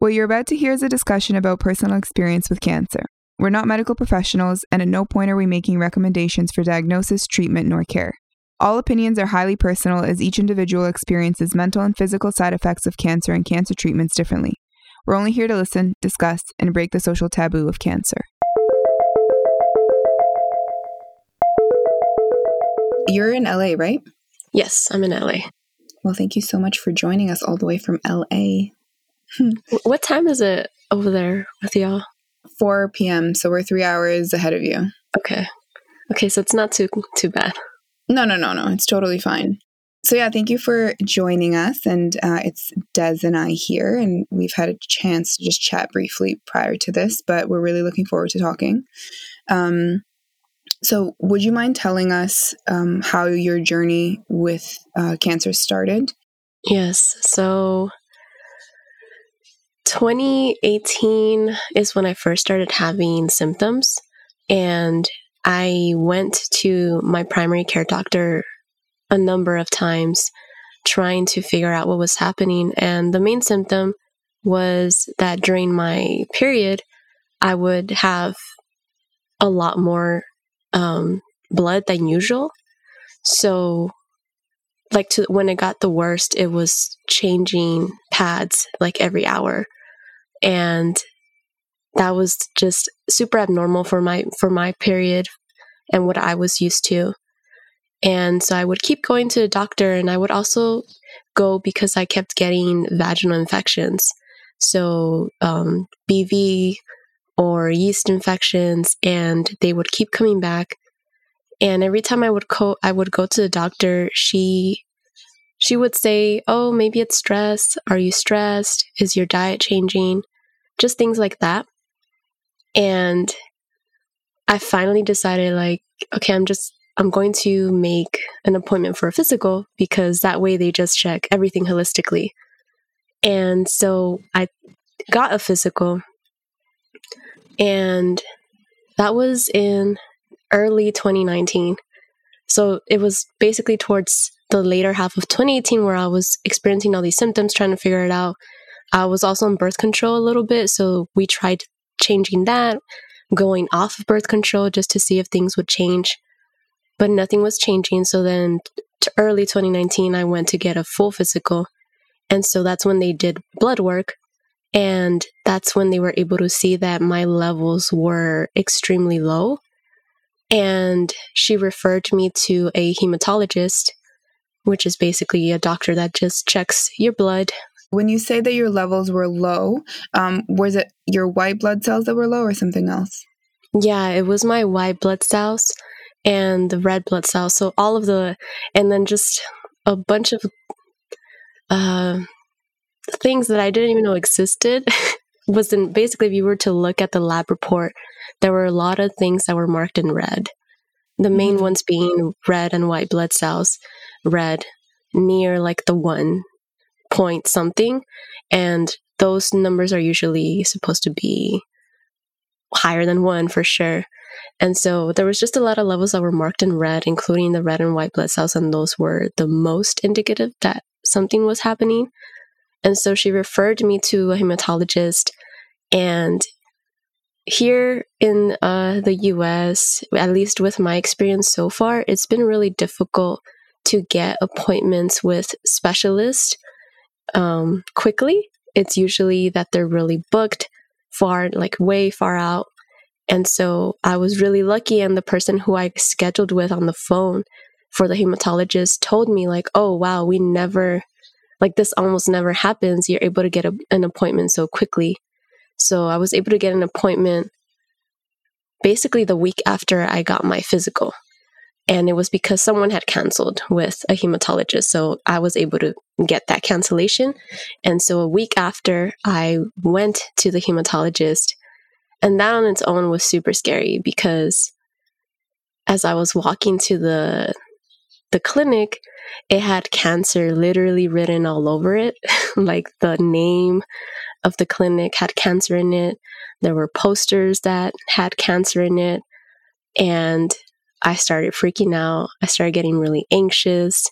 What you're about to hear is a discussion about personal experience with cancer. We're not medical professionals, and at no point are we making recommendations for diagnosis, treatment, nor care. All opinions are highly personal as each individual experiences mental and physical side effects of cancer and cancer treatments differently. We're only here to listen, discuss, and break the social taboo of cancer. You're in LA, right? Yes, I'm in LA. Well, thank you so much for joining us all the way from LA. what time is it over there with y'all? 4 p.m. So we're three hours ahead of you. Okay. Okay, so it's not too too bad. No, no, no, no. It's totally fine. So yeah, thank you for joining us. And uh, it's Des and I here, and we've had a chance to just chat briefly prior to this, but we're really looking forward to talking. Um, so, would you mind telling us um, how your journey with uh, cancer started? Yes. So, 2018 is when I first started having symptoms, and I went to my primary care doctor a number of times trying to figure out what was happening. And the main symptom was that during my period, I would have a lot more um, blood than usual. So, like to when it got the worst, it was changing pads like every hour, and that was just super abnormal for my for my period and what I was used to. And so I would keep going to the doctor, and I would also go because I kept getting vaginal infections. So, um, BV or yeast infections, and they would keep coming back. And every time I would go, I would go to the doctor. She she would say, "Oh, maybe it's stress. Are you stressed? Is your diet changing?" Just things like that. And I finally decided, like, okay, I'm just I'm going to make an appointment for a physical because that way they just check everything holistically. And so I got a physical, and that was in early 2019. So it was basically towards the later half of 2018 where I was experiencing all these symptoms, trying to figure it out. I was also on birth control a little bit, so we tried changing that, going off of birth control just to see if things would change but nothing was changing. So then, early 2019, I went to get a full physical. And so that's when they did blood work. And that's when they were able to see that my levels were extremely low. And she referred me to a hematologist, which is basically a doctor that just checks your blood. When you say that your levels were low, um, was it your white blood cells that were low or something else? Yeah, it was my white blood cells and the red blood cells. So all of the, and then just a bunch of uh, things that I didn't even know existed. was in basically, if you were to look at the lab report, there were a lot of things that were marked in red. The main mm-hmm. ones being red and white blood cells, red near like the one point something. And those numbers are usually supposed to be higher than one for sure. And so there was just a lot of levels that were marked in red, including the red and white blood cells, and those were the most indicative that something was happening. And so she referred me to a hematologist. And here in uh, the US, at least with my experience so far, it's been really difficult to get appointments with specialists um, quickly. It's usually that they're really booked far, like way far out. And so I was really lucky. And the person who I scheduled with on the phone for the hematologist told me, like, oh, wow, we never, like, this almost never happens. You're able to get a, an appointment so quickly. So I was able to get an appointment basically the week after I got my physical. And it was because someone had canceled with a hematologist. So I was able to get that cancellation. And so a week after I went to the hematologist, and that on its own was super scary because as I was walking to the the clinic, it had cancer literally written all over it. like the name of the clinic had cancer in it. There were posters that had cancer in it. And I started freaking out. I started getting really anxious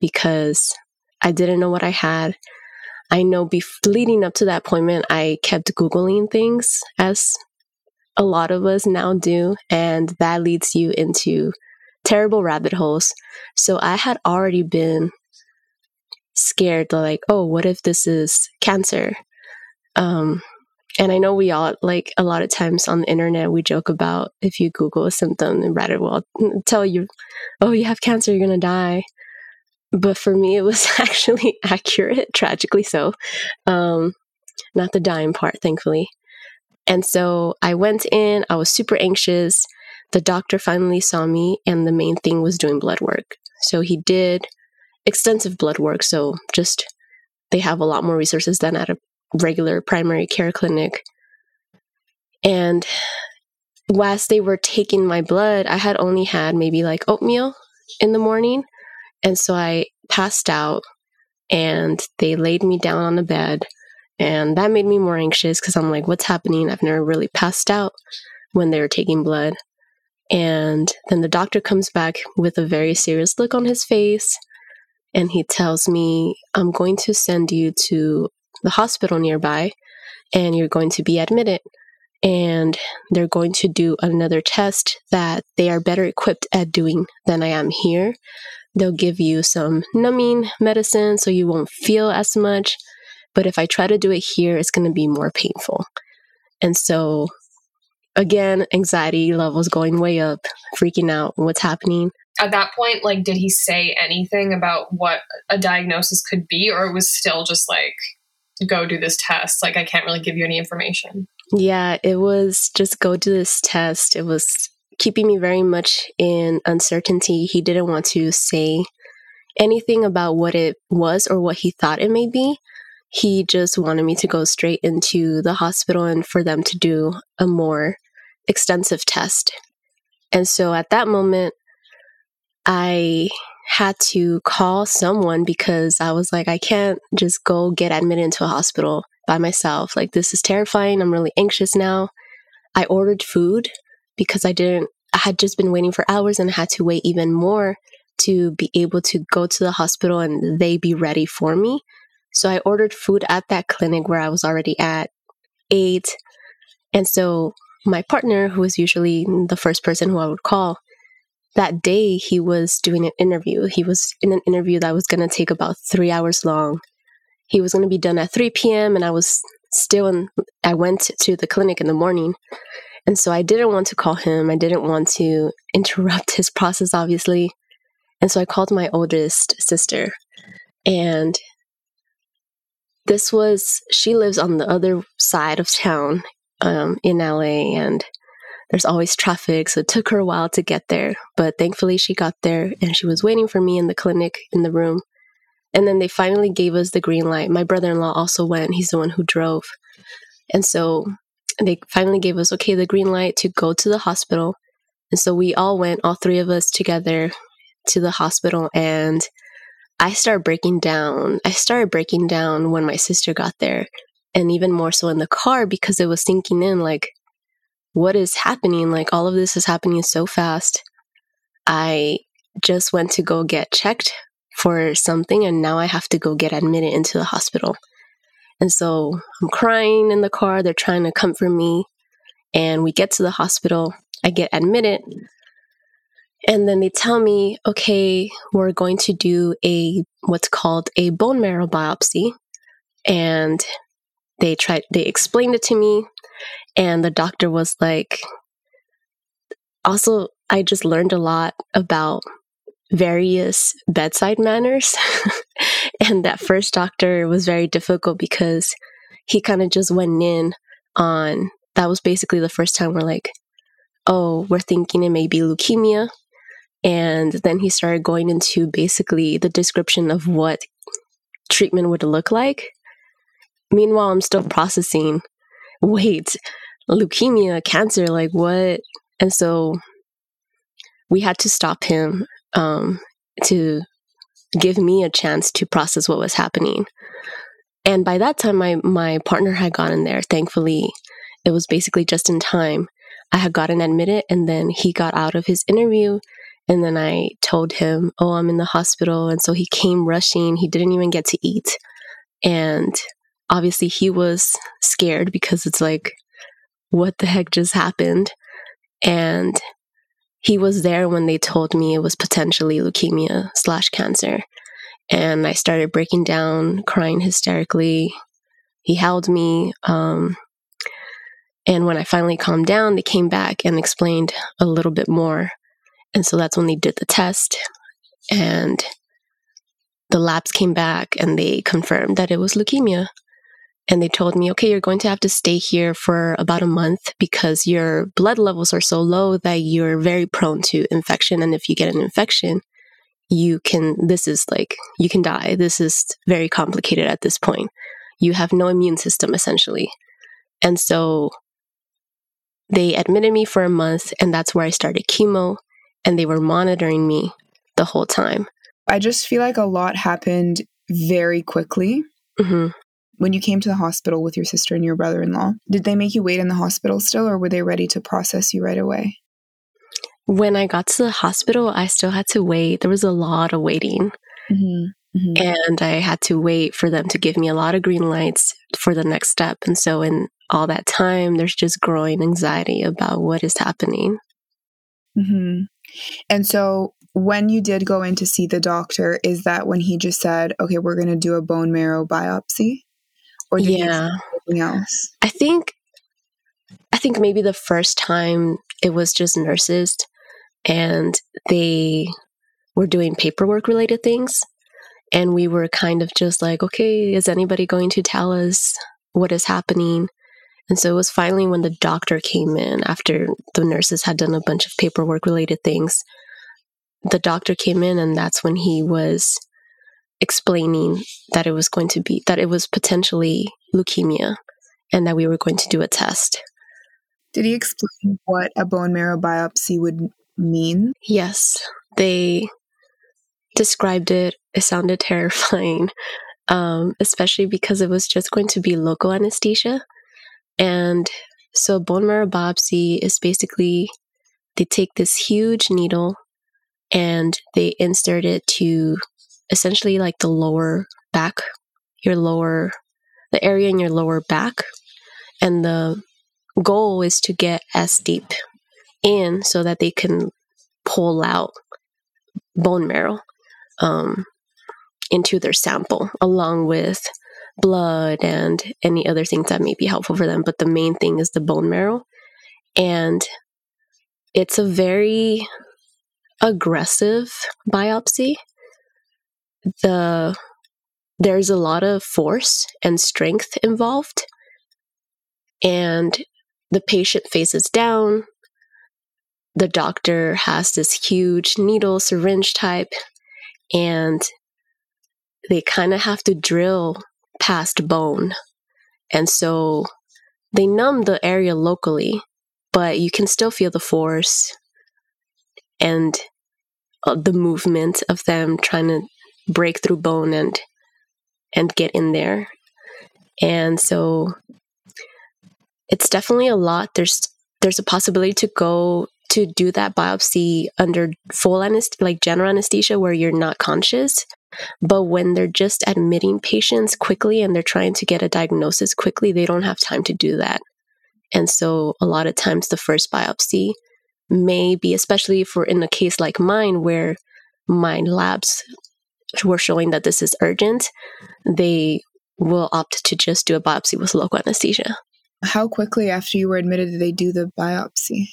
because I didn't know what I had. I know leading up to that appointment, I kept Googling things as a lot of us now do, and that leads you into terrible rabbit holes. So I had already been scared, like, oh, what if this is cancer? Um, and I know we all like a lot of times on the internet we joke about if you Google a symptom and Reddit will tell you, oh, you have cancer, you're gonna die. But for me, it was actually accurate, tragically so. Um, not the dying part, thankfully. And so I went in, I was super anxious. The doctor finally saw me, and the main thing was doing blood work. So he did extensive blood work. So just they have a lot more resources than at a regular primary care clinic. And whilst they were taking my blood, I had only had maybe like oatmeal in the morning. And so I passed out and they laid me down on the bed. And that made me more anxious because I'm like, what's happening? I've never really passed out when they were taking blood. And then the doctor comes back with a very serious look on his face. And he tells me, I'm going to send you to the hospital nearby and you're going to be admitted. And they're going to do another test that they are better equipped at doing than I am here. They'll give you some numbing medicine so you won't feel as much. But if I try to do it here, it's going to be more painful. And so, again, anxiety levels going way up, freaking out, what's happening. At that point, like, did he say anything about what a diagnosis could be, or it was still just like, go do this test. Like, I can't really give you any information. Yeah, it was just go do this test. It was keeping me very much in uncertainty. He didn't want to say anything about what it was or what he thought it may be. He just wanted me to go straight into the hospital and for them to do a more extensive test. And so at that moment, I had to call someone because I was like, I can't just go get admitted into a hospital by myself. Like, this is terrifying. I'm really anxious now. I ordered food because I didn't, I had just been waiting for hours and had to wait even more to be able to go to the hospital and they be ready for me. So I ordered food at that clinic where I was already at eight. And so my partner, who was usually the first person who I would call, that day he was doing an interview. He was in an interview that was going to take about three hours long. He was going to be done at 3 p.m. and I was still in, I went to the clinic in the morning. And so I didn't want to call him. I didn't want to interrupt his process, obviously. And so I called my oldest sister. And this was, she lives on the other side of town um, in LA. And there's always traffic, so it took her a while to get there. But thankfully, she got there and she was waiting for me in the clinic in the room. And then they finally gave us the green light. My brother in law also went, he's the one who drove. And so they finally gave us, okay, the green light to go to the hospital. And so we all went, all three of us together to the hospital. And I started breaking down. I started breaking down when my sister got there, and even more so in the car because it was sinking in like, what is happening? Like, all of this is happening so fast. I just went to go get checked for something, and now I have to go get admitted into the hospital. And so I'm crying in the car. They're trying to comfort me. And we get to the hospital. I get admitted. And then they tell me, okay, we're going to do a what's called a bone marrow biopsy. And they tried, they explained it to me. And the doctor was like, also, I just learned a lot about various bedside manners. and that first doctor was very difficult because he kind of just went in on that was basically the first time we're like, oh, we're thinking it may be leukemia. And then he started going into basically the description of what treatment would look like. Meanwhile, I'm still processing wait, leukemia, cancer, like what? And so we had to stop him um, to give me a chance to process what was happening. And by that time, my my partner had gotten there. Thankfully, it was basically just in time. I had gotten admitted, and then he got out of his interview. And then I told him, "Oh, I'm in the hospital," and so he came rushing. He didn't even get to eat. And obviously, he was scared because it's like, what the heck just happened? And he was there when they told me it was potentially leukemia slash cancer. And I started breaking down, crying hysterically. He held me. Um, and when I finally calmed down, they came back and explained a little bit more. And so that's when they did the test. And the labs came back and they confirmed that it was leukemia. And they told me, okay, you're going to have to stay here for about a month because your blood levels are so low that you're very prone to infection. And if you get an infection, you can, this is like, you can die. This is very complicated at this point. You have no immune system essentially. And so they admitted me for a month, and that's where I started chemo, and they were monitoring me the whole time. I just feel like a lot happened very quickly. hmm When you came to the hospital with your sister and your brother in law, did they make you wait in the hospital still, or were they ready to process you right away? When I got to the hospital, I still had to wait. There was a lot of waiting, Mm-hmm. and I had to wait for them to give me a lot of green lights for the next step. And so, in all that time, there's just growing anxiety about what is happening. hmm And so, when you did go in to see the doctor, is that when he just said, "Okay, we're going to do a bone marrow biopsy," or Yeah. say anything else? I think I think maybe the first time it was just nurses and they were doing paperwork related things and we were kind of just like okay is anybody going to tell us what is happening and so it was finally when the doctor came in after the nurses had done a bunch of paperwork related things the doctor came in and that's when he was explaining that it was going to be that it was potentially leukemia and that we were going to do a test. Did he explain what a bone marrow biopsy would mean? Yes, they described it. It sounded terrifying, um, especially because it was just going to be local anesthesia. And so, bone marrow biopsy is basically they take this huge needle and they insert it to essentially like the lower back, your lower, the area in your lower back. And the goal is to get as deep in so that they can pull out bone marrow um, into their sample along with blood and any other things that may be helpful for them. But the main thing is the bone marrow. And it's a very aggressive biopsy. The there's a lot of force and strength involved. And the patient faces down. The doctor has this huge needle, syringe type, and they kind of have to drill past bone. And so they numb the area locally, but you can still feel the force and uh, the movement of them trying to break through bone and and get in there. And so it's definitely a lot. There's there's a possibility to go to do that biopsy under full anesthesia, like general anesthesia, where you're not conscious. But when they're just admitting patients quickly and they're trying to get a diagnosis quickly, they don't have time to do that. And so a lot of times the first biopsy may be, especially for in a case like mine where my labs were showing that this is urgent, they will opt to just do a biopsy with local anesthesia. How quickly after you were admitted did they do the biopsy?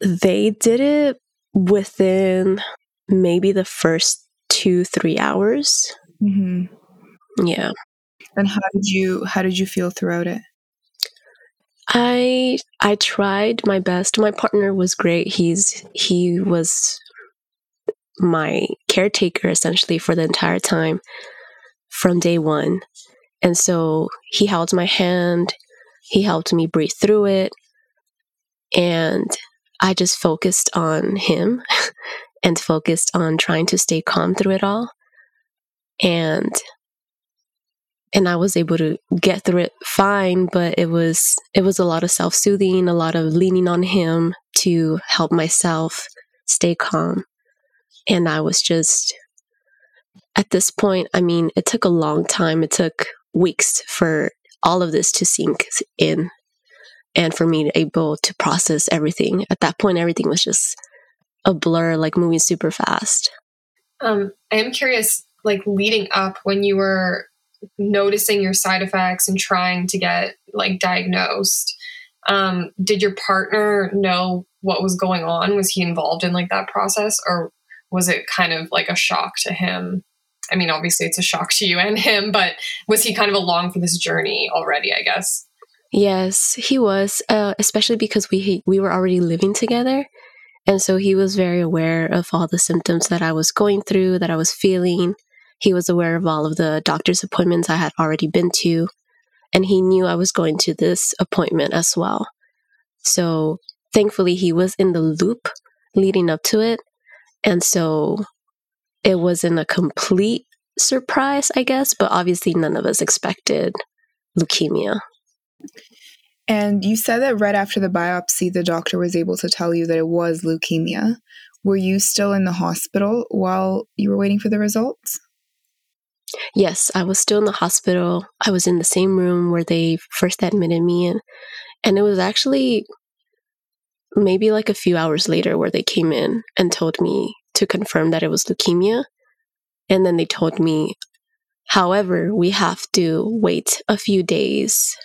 They did it within maybe the first two, three hours. hmm Yeah. And how did you how did you feel throughout it? I I tried my best. My partner was great. He's he was my caretaker essentially for the entire time from day 1. And so he held my hand. He helped me breathe through it. And I just focused on him and focused on trying to stay calm through it all. And and I was able to get through it fine, but it was it was a lot of self-soothing, a lot of leaning on him to help myself stay calm. And I was just at this point, I mean, it took a long time. It took weeks for all of this to sink in and for me to able to process everything. At that point, everything was just a blur, like moving super fast. Um, I am curious, like leading up when you were noticing your side effects and trying to get like diagnosed, um, did your partner know what was going on? Was he involved in like that process, or was it kind of like a shock to him? I mean, obviously it's a shock to you and him, but was he kind of along for this journey already? I guess. Yes, he was, uh, especially because we we were already living together, and so he was very aware of all the symptoms that I was going through, that I was feeling. He was aware of all of the doctor's appointments I had already been to, and he knew I was going to this appointment as well. So thankfully, he was in the loop leading up to it. And so it wasn't a complete surprise, I guess, but obviously none of us expected leukemia. And you said that right after the biopsy, the doctor was able to tell you that it was leukemia. Were you still in the hospital while you were waiting for the results? Yes, I was still in the hospital. I was in the same room where they first admitted me in. And it was actually maybe like a few hours later where they came in and told me to confirm that it was leukemia. And then they told me, however, we have to wait a few days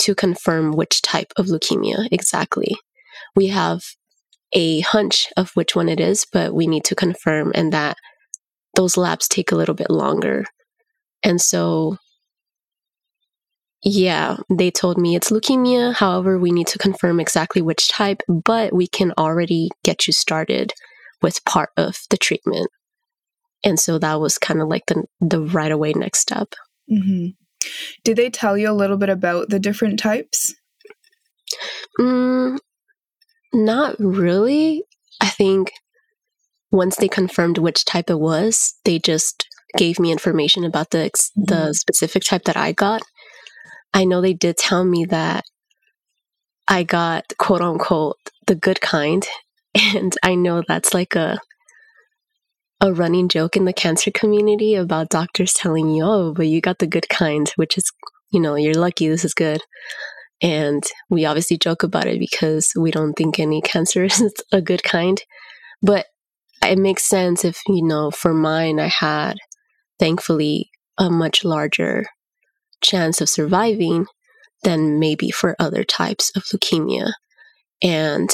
to confirm which type of leukemia exactly. We have a hunch of which one it is, but we need to confirm, and that those labs take a little bit longer. And so, yeah, they told me it's leukemia. However, we need to confirm exactly which type, but we can already get you started with part of the treatment. And so that was kind of like the the right away next step. Mm-hmm. Did they tell you a little bit about the different types? Mm, not really. I think once they confirmed which type it was, they just gave me information about the mm-hmm. the specific type that I got. I know they did tell me that I got quote unquote the good kind, and I know that's like a a running joke in the cancer community about doctors telling you, "Oh, but you got the good kind," which is, you know, you're lucky. This is good. And we obviously joke about it because we don't think any cancer is a good kind. But it makes sense if, you know, for mine, I had thankfully a much larger chance of surviving than maybe for other types of leukemia. And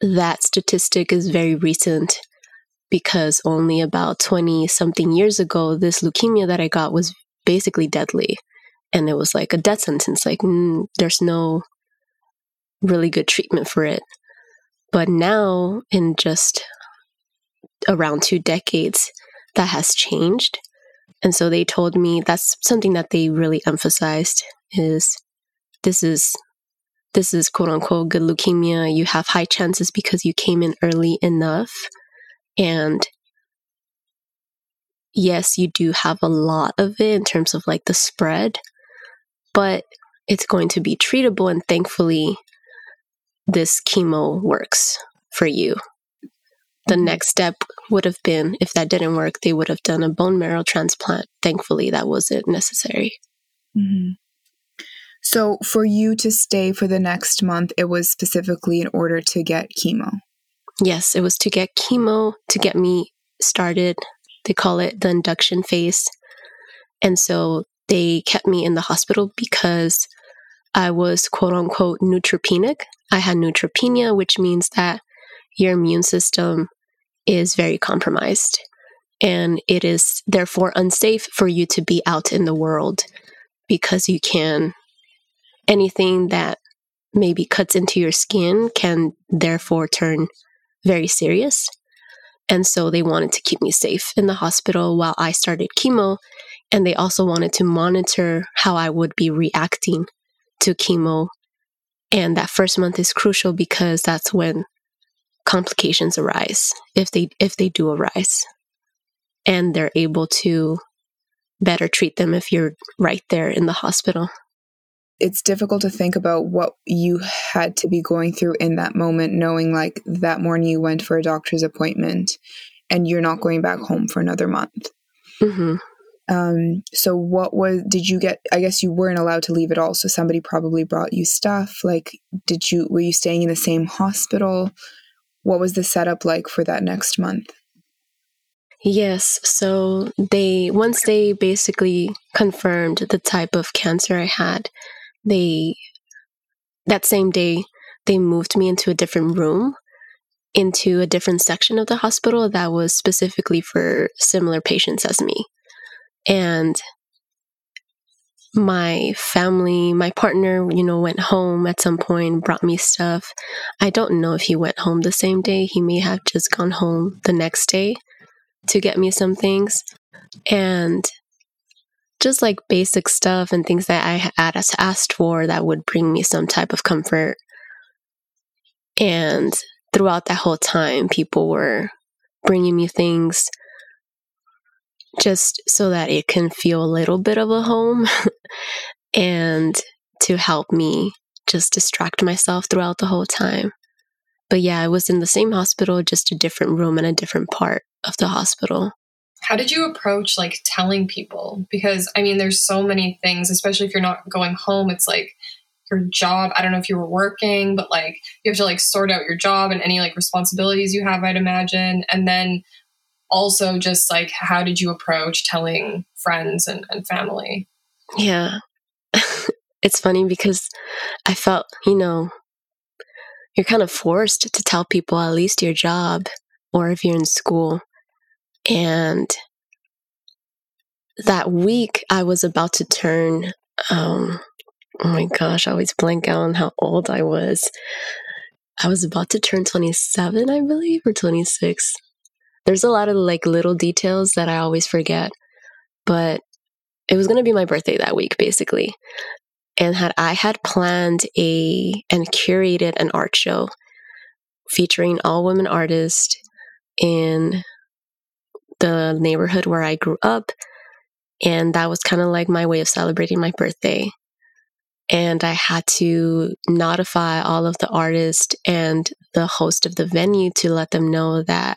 that statistic is very recent because only about 20 something years ago, this leukemia that I got was basically deadly. And it was like a death sentence. Like, mm, there's no really good treatment for it. But now, in just around two decades, that has changed. And so they told me that's something that they really emphasized is this is this is quote unquote good leukemia. You have high chances because you came in early enough. And yes, you do have a lot of it in terms of like the spread, but it's going to be treatable. And thankfully, this chemo works for you the next step would have been if that didn't work they would have done a bone marrow transplant. Thankfully that wasn't necessary. Mm-hmm. so for you to stay for the next month it was specifically in order to get chemo? Yes it was to get chemo to get me started. They call it the induction phase. And so they kept me in the hospital because i was quote unquote neutropenic. I had neutropenia which means that your immune system is very compromised. And it is therefore unsafe for you to be out in the world because you can, anything that maybe cuts into your skin can therefore turn very serious. And so they wanted to keep me safe in the hospital while I started chemo. And they also wanted to monitor how I would be reacting to chemo. And that first month is crucial because that's when complications arise if they if they do arise and they're able to better treat them if you're right there in the hospital it's difficult to think about what you had to be going through in that moment knowing like that morning you went for a doctor's appointment and you're not going back home for another month Mm-hmm. Um, so what was did you get I guess you weren't allowed to leave at all, so somebody probably brought you stuff. Like did you were you staying in the same hospital? What was the setup like for that next month? Yes, so they once they basically confirmed the type of cancer I had, they that same day they moved me into a different room into a different section of the hospital that was specifically for similar patients as me. And my family, my partner, you know, went home at some point, brought me stuff. I don't know if he went home the same day. He may have just gone home the next day to get me some things. And just like basic stuff and things that I had asked for that would bring me some type of comfort. And throughout that whole time, people were bringing me things just so that it can feel a little bit of a home and to help me just distract myself throughout the whole time. But yeah, I was in the same hospital, just a different room and a different part of the hospital. How did you approach like telling people? Because I mean, there's so many things, especially if you're not going home. It's like your job. I don't know if you were working, but like you have to like sort out your job and any like responsibilities you have, I'd imagine. And then also just like how did you approach telling friends and, and family? Yeah. it's funny because I felt, you know, you're kind of forced to tell people at least your job or if you're in school. And that week I was about to turn um oh my gosh, I always blank out on how old I was. I was about to turn 27, I believe, or 26 there's a lot of like little details that I always forget, but it was going to be my birthday that week basically. And had I had planned a and curated an art show featuring all women artists in the neighborhood where I grew up, and that was kind of like my way of celebrating my birthday. And I had to notify all of the artists and the host of the venue to let them know that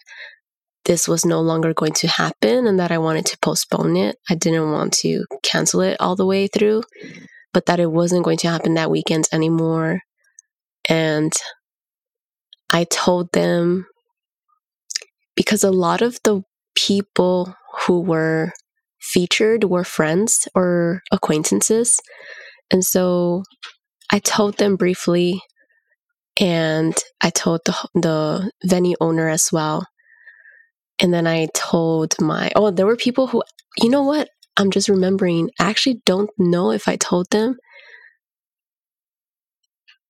this was no longer going to happen and that I wanted to postpone it. I didn't want to cancel it all the way through, but that it wasn't going to happen that weekend anymore. And I told them because a lot of the people who were featured were friends or acquaintances. And so I told them briefly and I told the the venue owner as well and then I told my, oh, there were people who, you know what? I'm just remembering. I actually don't know if I told them.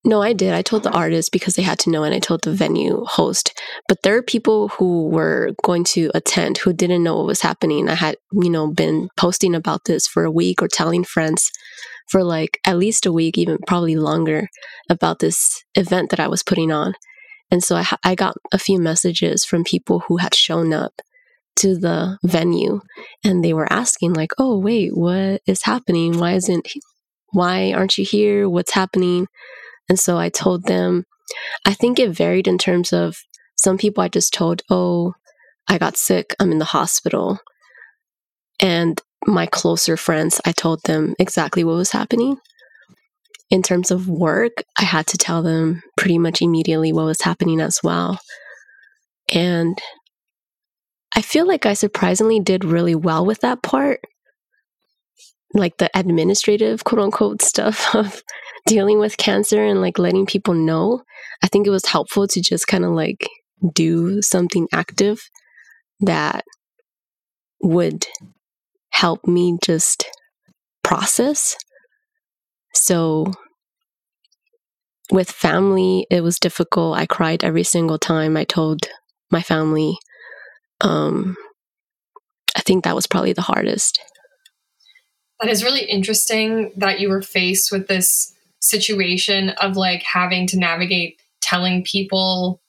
No, I did. I told the artist because they had to know, and I told the venue host. But there are people who were going to attend who didn't know what was happening. I had, you know, been posting about this for a week or telling friends for like at least a week, even probably longer, about this event that I was putting on. And so I, I got a few messages from people who had shown up to the venue and they were asking like, "Oh, wait, what is happening? Why isn't why aren't you here? What's happening?" And so I told them I think it varied in terms of some people I just told, "Oh, I got sick. I'm in the hospital." And my closer friends, I told them exactly what was happening in terms of work, I had to tell them pretty much immediately what was happening as well. And I feel like I surprisingly did really well with that part. Like the administrative, quote unquote, stuff of dealing with cancer and like letting people know. I think it was helpful to just kind of like do something active that would help me just process so with family, it was difficult. I cried every single time I told my family. Um, I think that was probably the hardest. That is really interesting that you were faced with this situation of like having to navigate telling people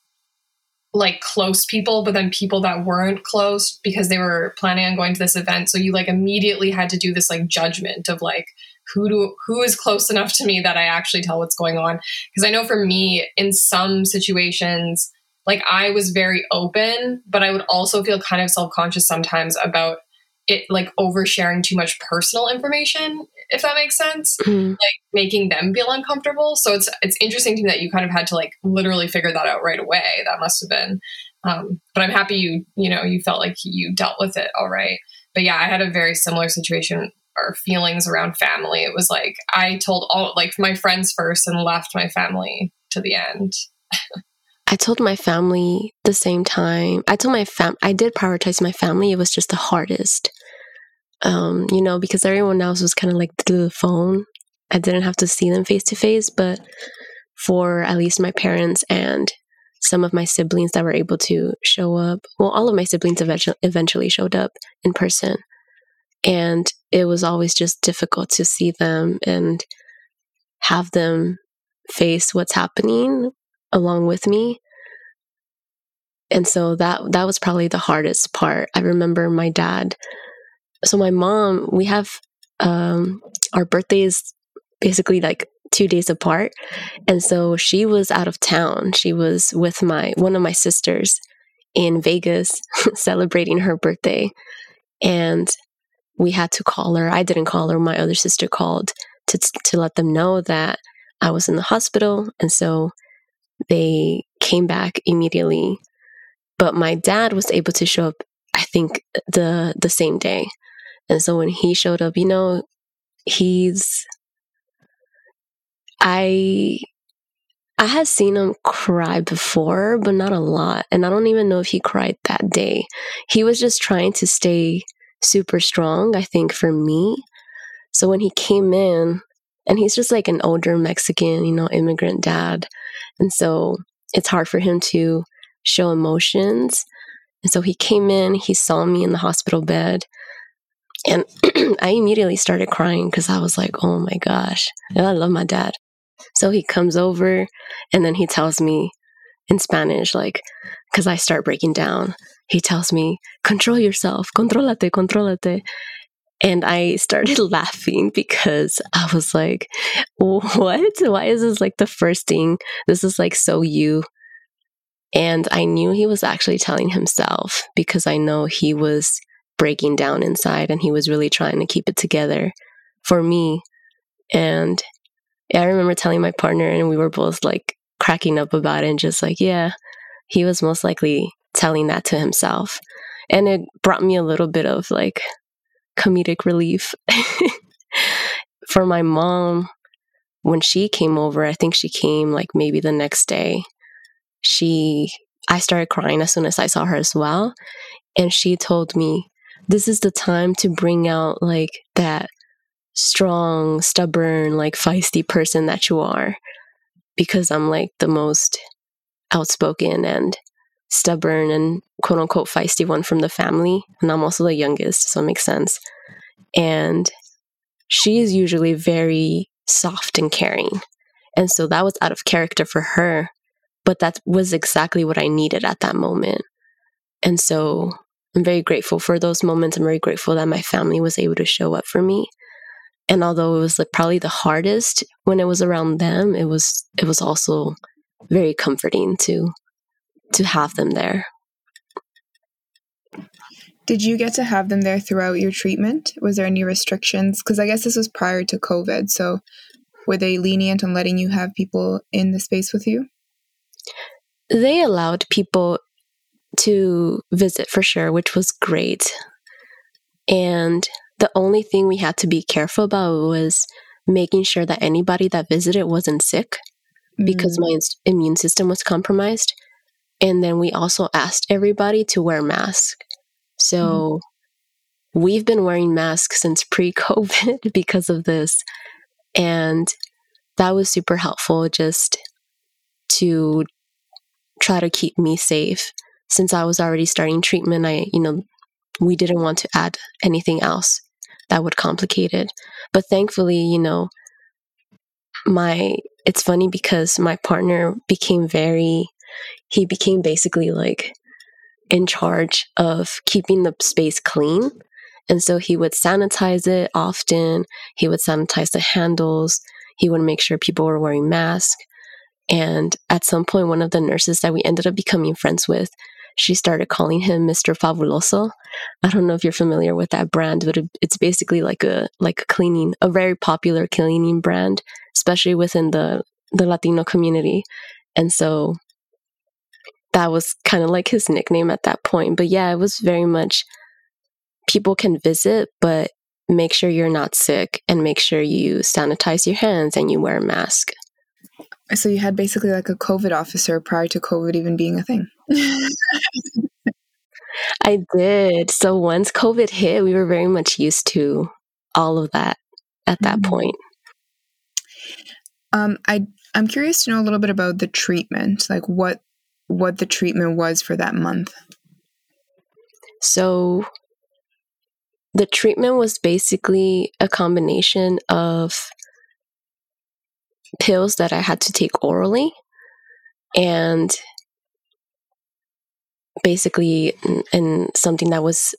like close people but then people that weren't close because they were planning on going to this event so you like immediately had to do this like judgment of like who do who is close enough to me that I actually tell what's going on. Because I know for me in some situations like I was very open but I would also feel kind of self-conscious sometimes about it like oversharing too much personal information if that makes sense. Mhm. like making them feel uncomfortable. So it's it's interesting to me that you kind of had to like literally figure that out right away. That must have been um, but i'm happy you you know you felt like you dealt with it all right. But yeah i had a very similar situation or feelings around family it was like i told all like my friends first and left my family to the end I told my family the same time. I told my fam. I did prioritize my family. It was just the hardest, um, you know, because everyone else was kind of like through the phone. I didn't have to see them face to face, but for at least my parents and some of my siblings that were able to show up, well, all of my siblings eventually showed up in person, and it was always just difficult to see them and have them face what's happening along with me. And so that that was probably the hardest part. I remember my dad so my mom we have um our birthdays basically like two days apart. And so she was out of town. She was with my one of my sisters in vegas celebrating her birthday. And we had to call her. I didn't call her. My other sister called to to let them know that i was in the hospital and so they came back immediately. But my dad was able to show up i think the the same day. And so when he showed up you know he's i i had seen him cry before but not a lot. And i don't even know if he cried that day. He was just trying to stay super strong i think for me so when he came in and he's just like an older mexican you know immigrant dad and so it's hard for him to show emotions. And so he came in, he saw me in the hospital bed, and I immediately started crying because I was like, oh my gosh, I love my dad. So he comes over and then he tells me in Spanish, like, because I start breaking down, he tells me, control yourself, controlate, controlate. And I started laughing because I was like, what? Why is this like the first thing? This is like so you. And I knew he was actually telling himself because I know he was breaking down inside and he was really trying to keep it together for me. And I remember telling my partner, and we were both like cracking up about it and just like, yeah, he was most likely telling that to himself. And it brought me a little bit of like comedic relief. For my mom, when she came over, I think she came like maybe the next day. She, I started crying as soon as I saw her as well. And she told me, this is the time to bring out like that strong, stubborn, like feisty person that you are. Because I'm like the most outspoken and stubborn and quote unquote feisty one from the family. And I'm also the youngest, so it makes sense. And she is usually very soft and caring. And so that was out of character for her, but that was exactly what I needed at that moment. And so I'm very grateful for those moments. I'm very grateful that my family was able to show up for me. And although it was like probably the hardest when it was around them, it was it was also very comforting to to have them there. Did you get to have them there throughout your treatment? Was there any restrictions? Because I guess this was prior to COVID. So were they lenient on letting you have people in the space with you? They allowed people to visit for sure, which was great. And the only thing we had to be careful about was making sure that anybody that visited wasn't sick because mm. my immune system was compromised. And then we also asked everybody to wear masks. So mm-hmm. we've been wearing masks since pre COVID because of this. And that was super helpful just to try to keep me safe. Since I was already starting treatment, I, you know, we didn't want to add anything else that would complicate it. But thankfully, you know, my it's funny because my partner became very he became basically like in charge of keeping the space clean. And so he would sanitize it often. He would sanitize the handles. He would make sure people were wearing masks. And at some point, one of the nurses that we ended up becoming friends with, she started calling him Mr. Fabuloso. I don't know if you're familiar with that brand, but it's basically like a like a cleaning, a very popular cleaning brand, especially within the the Latino community. And so that was kind of like his nickname at that point. But yeah, it was very much people can visit, but make sure you're not sick and make sure you sanitize your hands and you wear a mask. So you had basically like a COVID officer prior to COVID even being a thing. I did. So once COVID hit, we were very much used to all of that at that mm-hmm. point. Um, I I'm curious to know a little bit about the treatment, like what what the treatment was for that month. So the treatment was basically a combination of pills that I had to take orally and basically in, something that was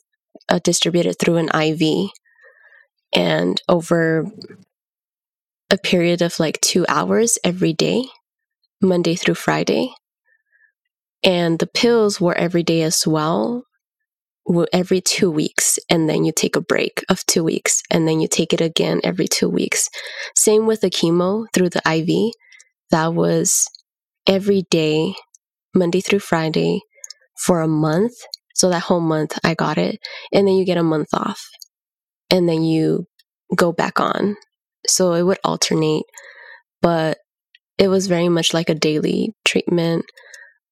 uh, distributed through an IV and over a period of like 2 hours every day Monday through Friday and the pills were every day as well every two weeks and then you take a break of two weeks and then you take it again every two weeks. Same with the chemo through the IV. That was every day, Monday through Friday for a month. So that whole month I got it. And then you get a month off and then you go back on. So it would alternate, but it was very much like a daily treatment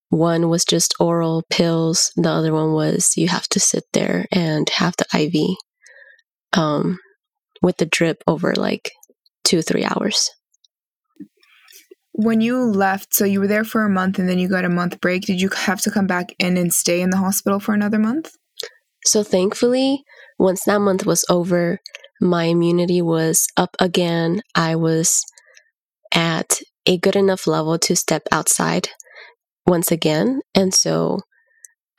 one was just oral pills. The other one was you have to sit there and have the IV um, with the drip over like two, three hours. When you left, so you were there for a month and then you got a month break, did you have to come back in and stay in the hospital for another month? So thankfully, once that month was over, my immunity was up again. I was at a good enough level to step outside once again. And so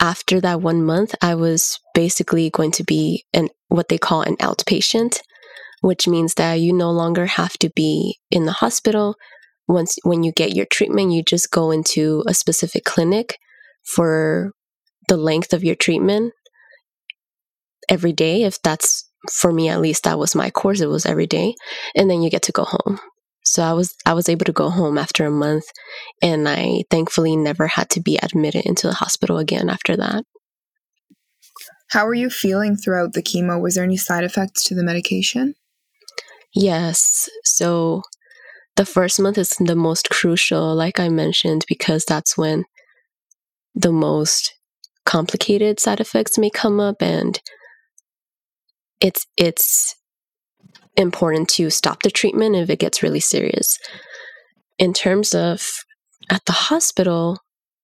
after that one month, I was basically going to be an what they call an outpatient, which means that you no longer have to be in the hospital. Once when you get your treatment, you just go into a specific clinic for the length of your treatment every day. If that's for me, at least that was my course. It was every day. And then you get to go home. So I was I was able to go home after a month and I thankfully never had to be admitted into the hospital again after that. How were you feeling throughout the chemo? Was there any side effects to the medication? Yes. So the first month is the most crucial, like I mentioned, because that's when the most complicated side effects may come up and it's it's important to stop the treatment if it gets really serious. In terms of at the hospital,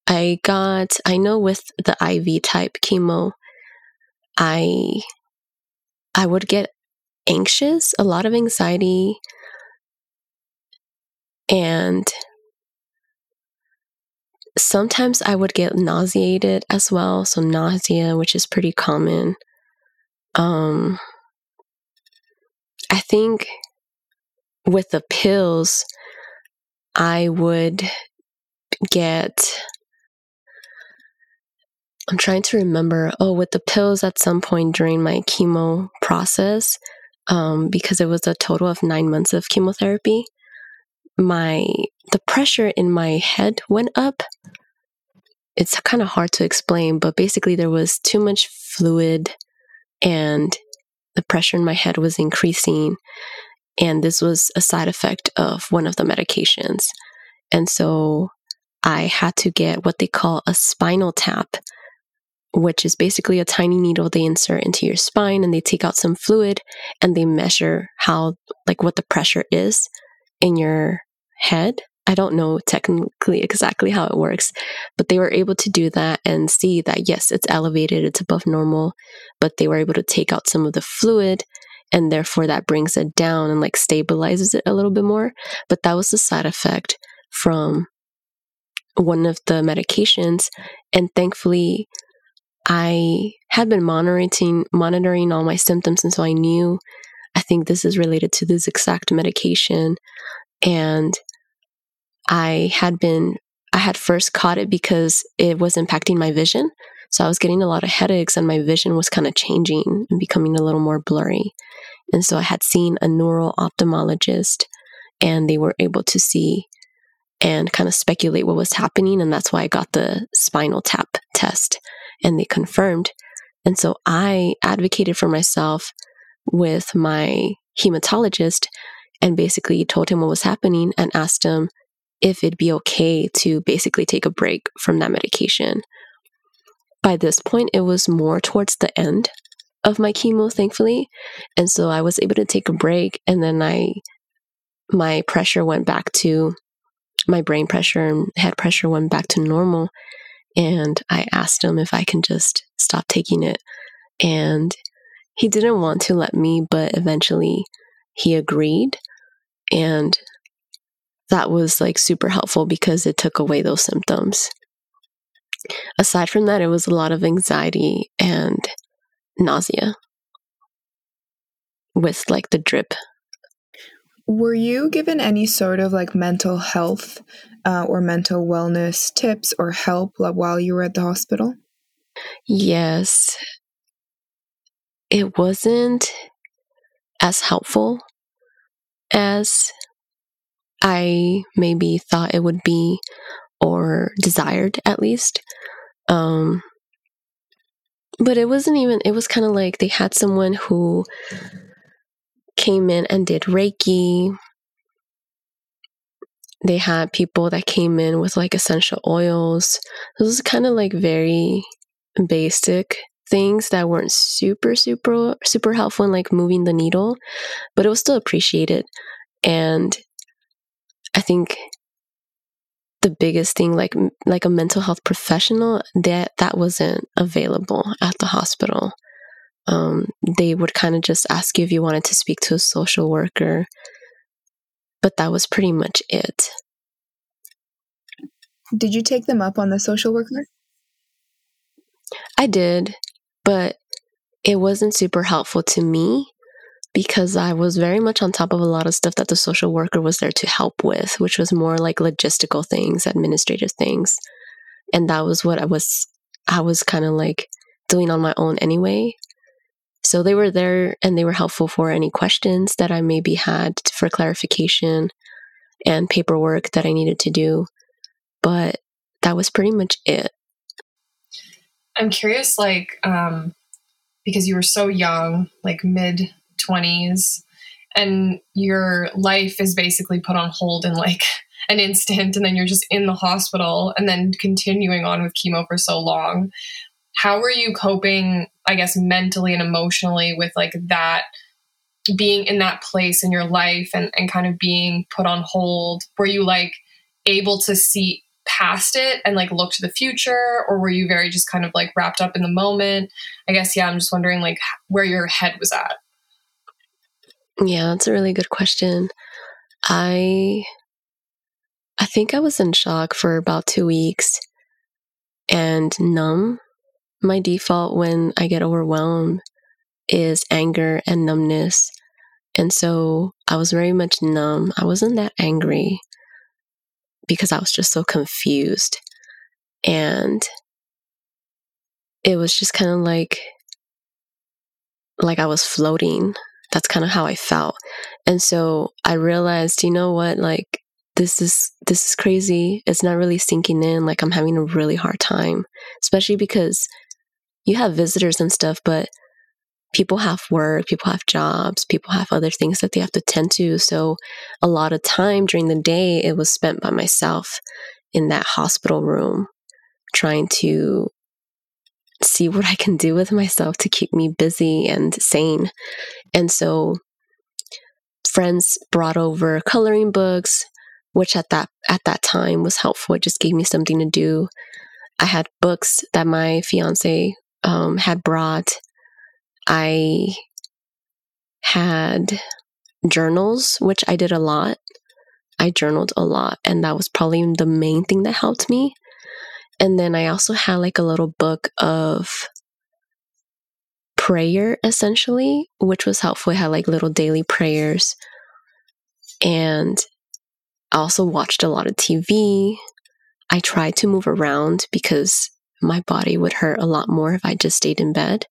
I got, I know with the IV type chemo, I, I would get anxious, a lot of anxiety, and sometimes I would get nauseated as well. So nausea, which is pretty common. Um, I think with the pills, I would get. I'm trying to remember. Oh, with the pills at some point during my chemo process, um, because it was a total of nine months of chemotherapy, my the pressure in my head went up. It's kind of hard to explain, but basically there was too much fluid and the pressure in my head was increasing. And this was a side effect of one of the medications. And so I had to get what they call a spinal tap, which is basically a tiny needle they insert into your spine and they take out some fluid and they measure how, like, what the pressure is in your head. I don't know technically exactly how it works, but they were able to do that and see that yes, it's elevated, it's above normal, but they were able to take out some of the fluid and therefore that brings it down and like stabilizes it a little bit more. But that was the side effect from one of the medications. And thankfully, I had been monitoring monitoring all my symptoms and so I knew I think this is related to this exact medication. And I had been, I had first caught it because it was impacting my vision. So I was getting a lot of headaches and my vision was kind of changing and becoming a little more blurry. And so I had seen a neuro ophthalmologist and they were able to see and kind of speculate what was happening. And that's why I got the spinal tap test and they confirmed. And so I advocated for myself with my hematologist and basically told him what was happening and asked him if it'd be okay to basically take a break from that medication. By this point, it was more towards the end of my chemo, thankfully. And so I was able to take a break and then I my pressure went back to my brain pressure and head pressure went back to normal. And I asked him if I can just stop taking it. And he didn't want to let me, but eventually he agreed. And that was like super helpful because it took away those symptoms. Aside from that, it was a lot of anxiety and nausea with like the drip were you given any sort of like mental health uh, or mental wellness tips or help while you were at the hospital? Yes. It wasn't as helpful as I maybe thought it would be or desired at least. Um, but it wasn't even, it was kind of like they had someone who came in and did Reiki. They had people that came in with like essential oils. This was kind of like very basic things that weren't super, super, super helpful in like moving the needle, but it was still appreciated. And I think the biggest thing like like a mental health professional that that wasn't available at the hospital um, they would kind of just ask you if you wanted to speak to a social worker. But that was pretty much it. Did you take them up on the social worker? I did, but it wasn't super helpful to me because I was very much on top of a lot of stuff that the social worker was there to help with, which was more like logistical things, administrative things. And that was what I was I was kind of like doing on my own anyway. So they were there and they were helpful for any questions that I maybe had for clarification and paperwork that I needed to do. But that was pretty much it. I'm curious, like, um, because you were so young, like mid 20s, and your life is basically put on hold in like an instant, and then you're just in the hospital and then continuing on with chemo for so long. How were you coping i guess mentally and emotionally with like that being in that place in your life and, and kind of being put on hold? Were you like able to see past it and like look to the future or were you very just kind of like wrapped up in the moment? I guess yeah i'm just wondering like where your head was at yeah that's a really good question i i think i was in shock for about two weeks and numb my default when I get overwhelmed is anger and numbness. And so I was very much numb. I wasn't that angry because I was just so confused. And it was just kind of like like I was floating. That's kind of how I felt. And so I realized, you know what, like this is this is crazy. It's not really sinking in. Like I'm having a really hard time, especially because you have visitors and stuff, but people have work, people have jobs, people have other things that they have to tend to. So a lot of time during the day, it was spent by myself in that hospital room trying to see what I can do with myself to keep me busy and sane. And so friends brought over coloring books, which at that at that time was helpful. It just gave me something to do. I had books that my fiance um, had brought, I had journals, which I did a lot. I journaled a lot, and that was probably the main thing that helped me. And then I also had like a little book of prayer, essentially, which was helpful. I had like little daily prayers. And I also watched a lot of TV. I tried to move around because my body would hurt a lot more if I just stayed in bed.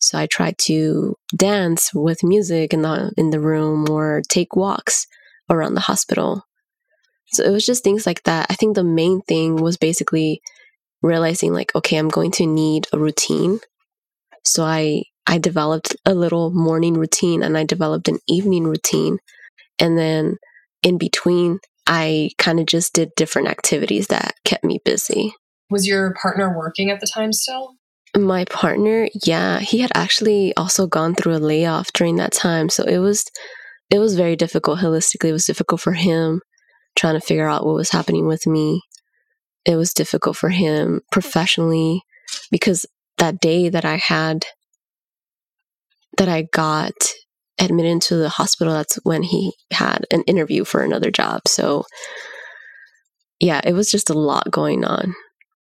So I tried to dance with music in the in the room or take walks around the hospital. So it was just things like that. I think the main thing was basically realizing like okay, I'm going to need a routine. So I I developed a little morning routine and I developed an evening routine. And then in between, I kind of just did different activities that kept me busy. Was your partner working at the time still? My partner, yeah, he had actually also gone through a layoff during that time. So it was it was very difficult holistically. It was difficult for him trying to figure out what was happening with me. It was difficult for him professionally because that day that I had that I got admitted into the hospital, that's when he had an interview for another job. So, yeah, it was just a lot going on.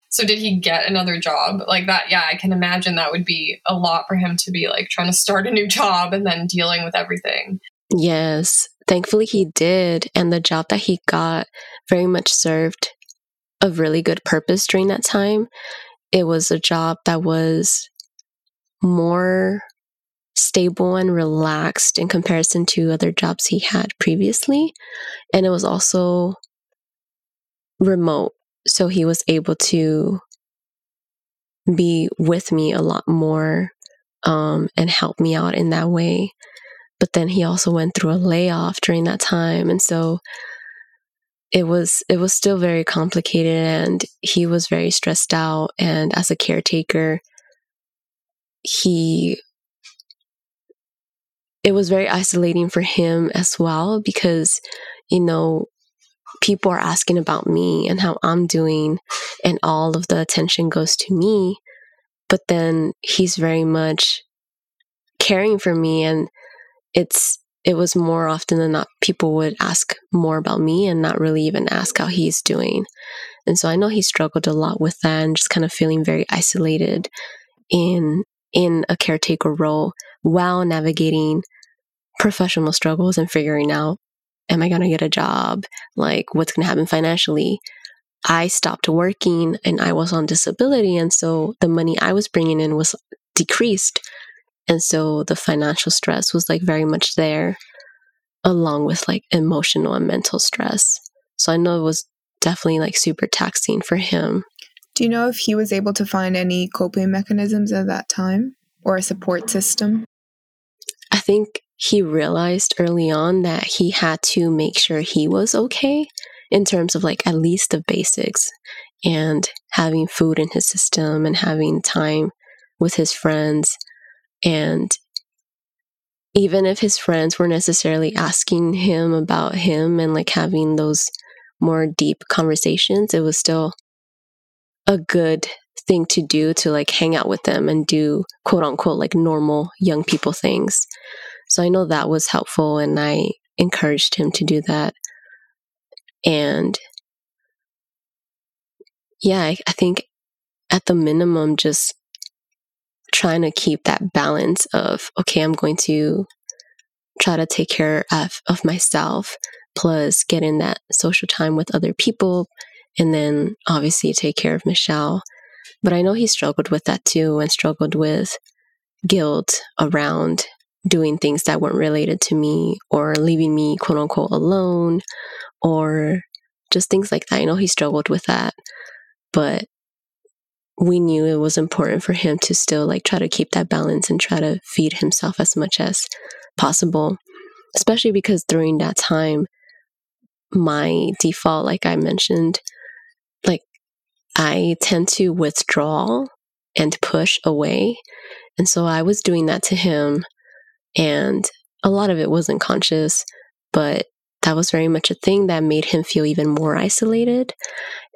So, did he get another job like that? Yeah, I can imagine that would be a lot for him to be like trying to start a new job and then dealing with everything. Yes, thankfully he did. And the job that he got very much served a really good purpose during that time. It was a job that was more stable and relaxed in comparison to other jobs he had previously. And it was also remote. So he was able to be with me a lot more um, and help me out in that way. But then he also went through a layoff during that time. And so it was it was still very complicated and he was very stressed out and as a caretaker he it was very isolating for him as well because, you know, people are asking about me and how I'm doing, and all of the attention goes to me. But then he's very much caring for me, and it's it was more often than not people would ask more about me and not really even ask how he's doing. And so I know he struggled a lot with that and just kind of feeling very isolated in in a caretaker role while navigating professional struggles and figuring out am I going to get a job? Like, what's going to happen financially? I stopped working and I was on disability. And so the money I was bringing in was decreased. And so the financial stress was like very much there, along with like emotional and mental stress. So I know it was definitely like super taxing for him. Do you know if he was able to find any coping mechanisms at that time or a support system? I think he realized early on that he had to make sure he was okay in terms of like at least the basics and having food in his system and having time with his friends and even if his friends were necessarily asking him about him and like having those more deep conversations it was still a good thing to do to like hang out with them and do quote unquote like normal young people things so I know that was helpful and I encouraged him to do that. And yeah, I, I think at the minimum, just trying to keep that balance of, okay, I'm going to try to take care of, of myself, plus get in that social time with other people, and then obviously take care of Michelle. But I know he struggled with that too and struggled with guilt around doing things that weren't related to me or leaving me quote unquote alone or just things like that. I know he struggled with that, but we knew it was important for him to still like try to keep that balance and try to feed himself as much as possible, especially because during that time, my default, like I mentioned, like I tend to withdraw and push away. And so I was doing that to him and a lot of it wasn't conscious, but that was very much a thing that made him feel even more isolated.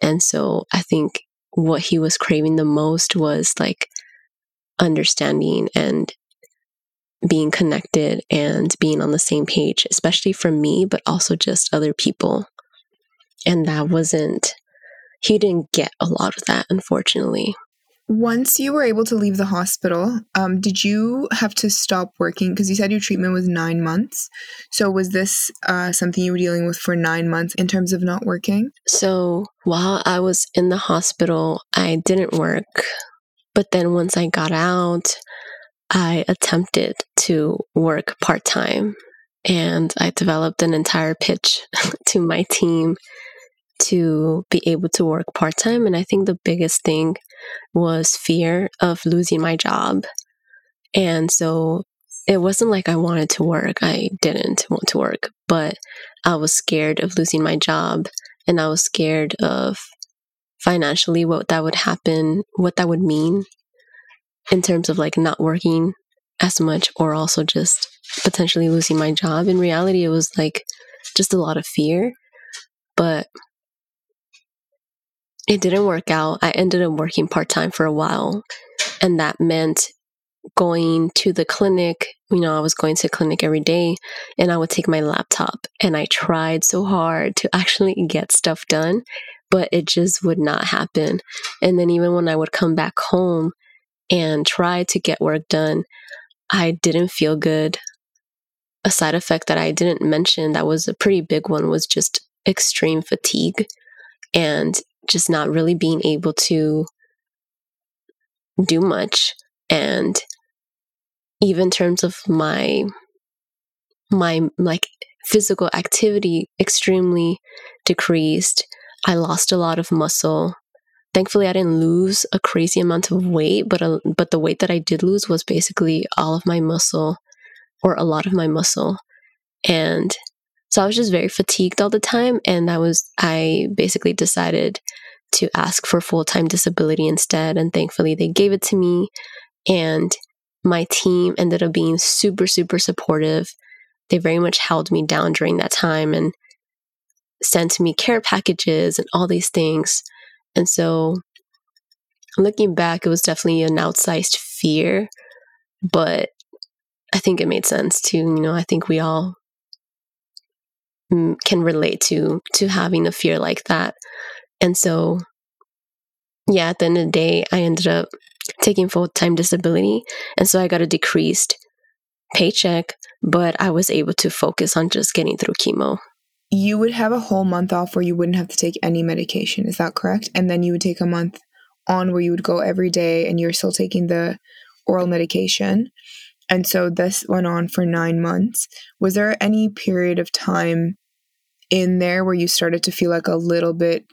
And so I think what he was craving the most was like understanding and being connected and being on the same page, especially for me, but also just other people. And that wasn't, he didn't get a lot of that, unfortunately. Once you were able to leave the hospital, um, did you have to stop working? Because you said your treatment was nine months. So was this uh, something you were dealing with for nine months in terms of not working? So while I was in the hospital, I didn't work. But then once I got out, I attempted to work part time and I developed an entire pitch to my team to be able to work part time. And I think the biggest thing was fear of losing my job. And so it wasn't like I wanted to work. I didn't want to work, but I was scared of losing my job and I was scared of financially what that would happen, what that would mean in terms of like not working as much or also just potentially losing my job. In reality, it was like just a lot of fear, but it didn't work out. I ended up working part time for a while, and that meant going to the clinic. You know, I was going to clinic every day, and I would take my laptop, and I tried so hard to actually get stuff done, but it just would not happen. And then even when I would come back home and try to get work done, I didn't feel good. A side effect that I didn't mention that was a pretty big one was just extreme fatigue and just not really being able to do much. And even in terms of my my like physical activity extremely decreased. I lost a lot of muscle. Thankfully I didn't lose a crazy amount of weight, but a, but the weight that I did lose was basically all of my muscle or a lot of my muscle. And so I was just very fatigued all the time and that was I basically decided to ask for full-time disability instead and thankfully they gave it to me and my team ended up being super super supportive. They very much held me down during that time and sent me care packages and all these things and so looking back, it was definitely an outsized fear, but I think it made sense to, you know, I think we all can relate to to having a fear like that. And so yeah, at the end of the day, I ended up taking full-time disability, and so I got a decreased paycheck, but I was able to focus on just getting through chemo you would have a whole month off where you wouldn't have to take any medication. Is that correct? And then you would take a month on where you would go every day and you're still taking the oral medication. And so this went on for nine months. Was there any period of time in there where you started to feel like a little bit,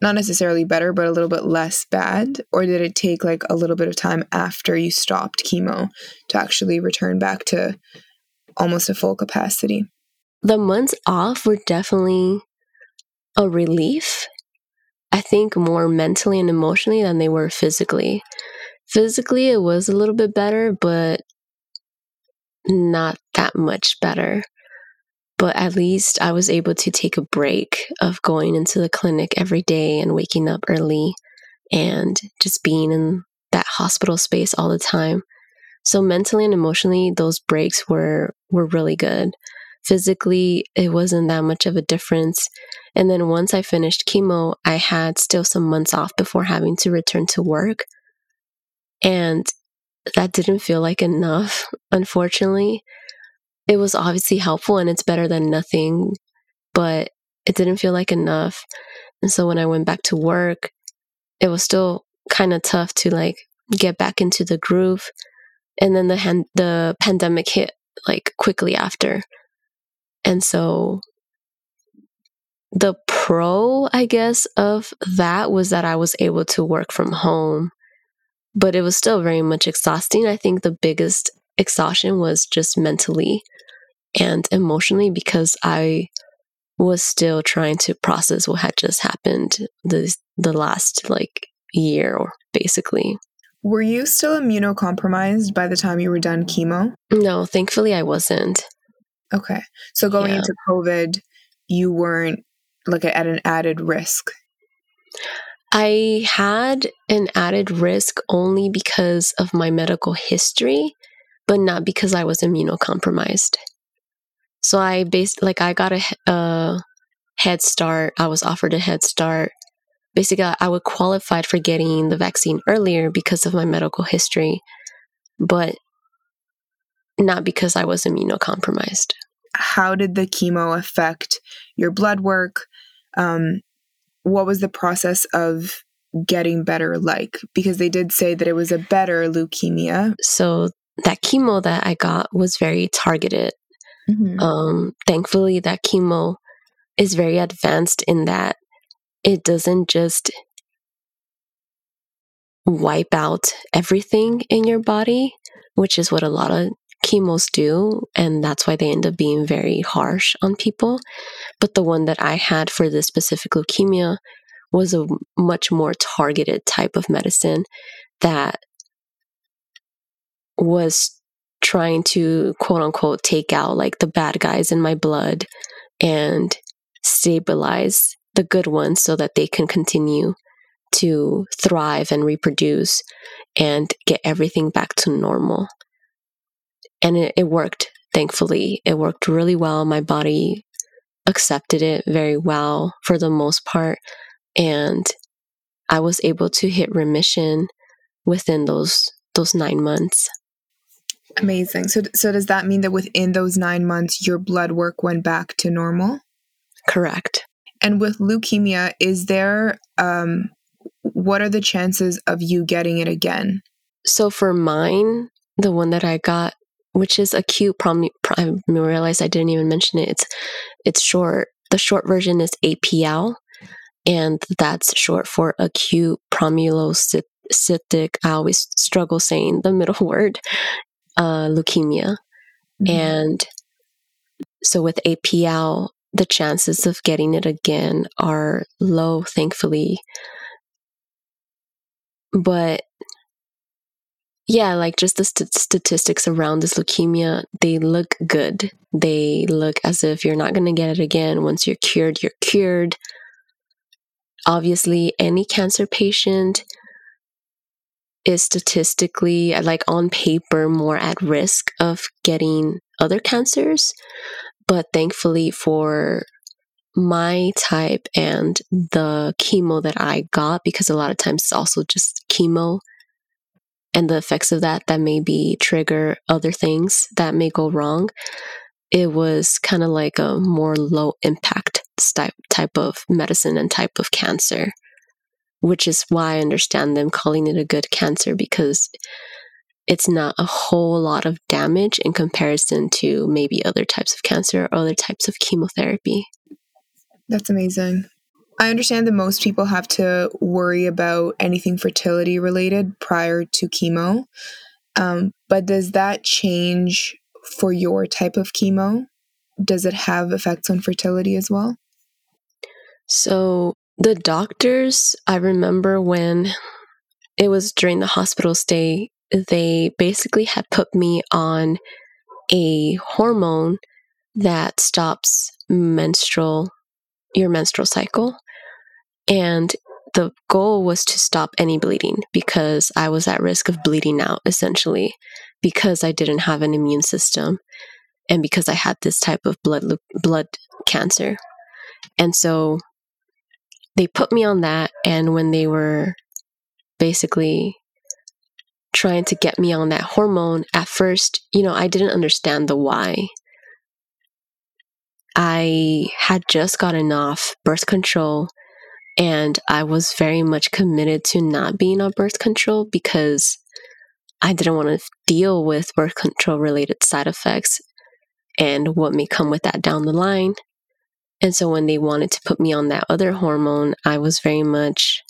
not necessarily better, but a little bit less bad? Or did it take like a little bit of time after you stopped chemo to actually return back to almost a full capacity? the months off were definitely a relief. I think more mentally and emotionally than they were physically. Physically, it was a little bit better, but not that much better. But at least I was able to take a break of going into the clinic every day and waking up early and just being in that hospital space all the time. So mentally and emotionally, those breaks were were really good physically it wasn't that much of a difference and then once i finished chemo i had still some months off before having to return to work and that didn't feel like enough unfortunately. It was obviously helpful and it's better than nothing but it didn't feel like enough. And so when i went back to work it was still kind of tough to like get back into the groove. And then the hand, the pandemic hit like quickly after. And so the pro, I guess, of that was that I was able to work from home, but it was still very much exhausting. I think the biggest exhaustion was just mentally and emotionally because I was still trying to process what had just happened the the last like year or basically. Were you still immunocompromised by the time you were done chemo? No, thankfully I wasn't. Okay. So going yeah. into COVID, you weren't like at an added risk. I had an added risk only because of my medical history, but not because I was immunocompromised. So I based like I got a, a head start. I was offered a head start basically I would qualified for getting the vaccine earlier because of my medical history, but not because I was immunocompromised. How did the chemo affect your blood work? Um, what was the process of getting better like? Because they did say that it was a better leukemia. So that chemo that I got was very targeted. Mm-hmm. Um, thankfully, that chemo is very advanced in that it doesn't just wipe out everything in your body, which is what a lot of chemos do. And that's why they end up being very harsh on people. But the one that I had for this specific leukemia was a much more targeted type of medicine that was trying to quote unquote take out like the bad guys in my blood and stabilize the good ones so that they can continue to thrive and reproduce and get everything back to normal. And it, it worked, thankfully. It worked really well. My body accepted it very well for the most part. And I was able to hit remission within those those nine months. Amazing. So, so does that mean that within those nine months, your blood work went back to normal? Correct. And with leukemia, is there, um, what are the chances of you getting it again? So for mine, the one that I got, which is acute prom, I realized I didn't even mention it. It's, it's short. The short version is APL, and that's short for acute promyelocytic. I always struggle saying the middle word, uh, leukemia. Mm-hmm. And so with APL, the chances of getting it again are low, thankfully. But yeah, like just the st- statistics around this leukemia, they look good. They look as if you're not going to get it again. Once you're cured, you're cured. Obviously, any cancer patient is statistically, like on paper, more at risk of getting other cancers. But thankfully, for my type and the chemo that I got, because a lot of times it's also just chemo and the effects of that that maybe trigger other things that may go wrong. It was kind of like a more low impact type type of medicine and type of cancer which is why I understand them calling it a good cancer because it's not a whole lot of damage in comparison to maybe other types of cancer or other types of chemotherapy. That's amazing. I understand that most people have to worry about anything fertility related prior to chemo. Um, but does that change for your type of chemo? Does it have effects on fertility as well? So, the doctors, I remember when it was during the hospital stay, they basically had put me on a hormone that stops menstrual your menstrual cycle and the goal was to stop any bleeding because I was at risk of bleeding out essentially because I didn't have an immune system and because I had this type of blood blood cancer. And so they put me on that and when they were basically trying to get me on that hormone at first you know i didn't understand the why i had just gotten off birth control and i was very much committed to not being on birth control because i didn't want to deal with birth control related side effects and what may come with that down the line and so when they wanted to put me on that other hormone, I was very much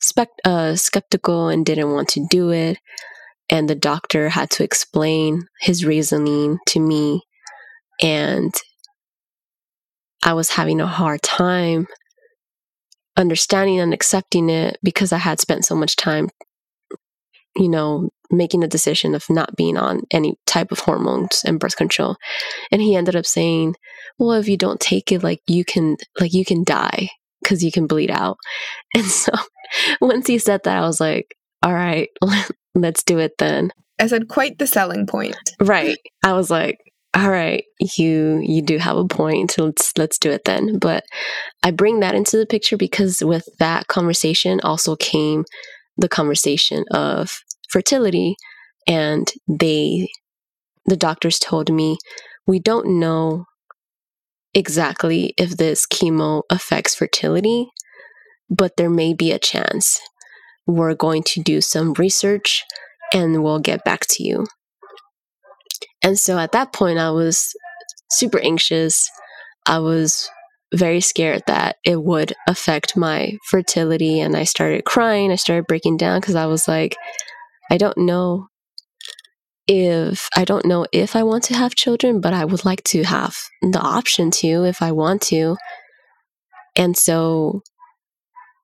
spect- uh, skeptical and didn't want to do it. And the doctor had to explain his reasoning to me. And I was having a hard time understanding and accepting it because I had spent so much time, you know, making a decision of not being on any type of hormones and birth control. And he ended up saying, well, if you don't take it, like you can, like you can die because you can bleed out. And so once he said that, I was like, all right, let's do it then. I said, quite the selling point. Right. I was like, all right, you you do have a point. Let's let's do it then. But I bring that into the picture because with that conversation also came the conversation of fertility and they the doctors told me we don't know exactly if this chemo affects fertility, but there may be a chance. We're going to do some research and we'll get back to you. And so at that point, I was super anxious. I was very scared that it would affect my fertility. And I started crying. I started breaking down because I was like, I don't know if I don't know if I want to have children, but I would like to have the option to if I want to. And so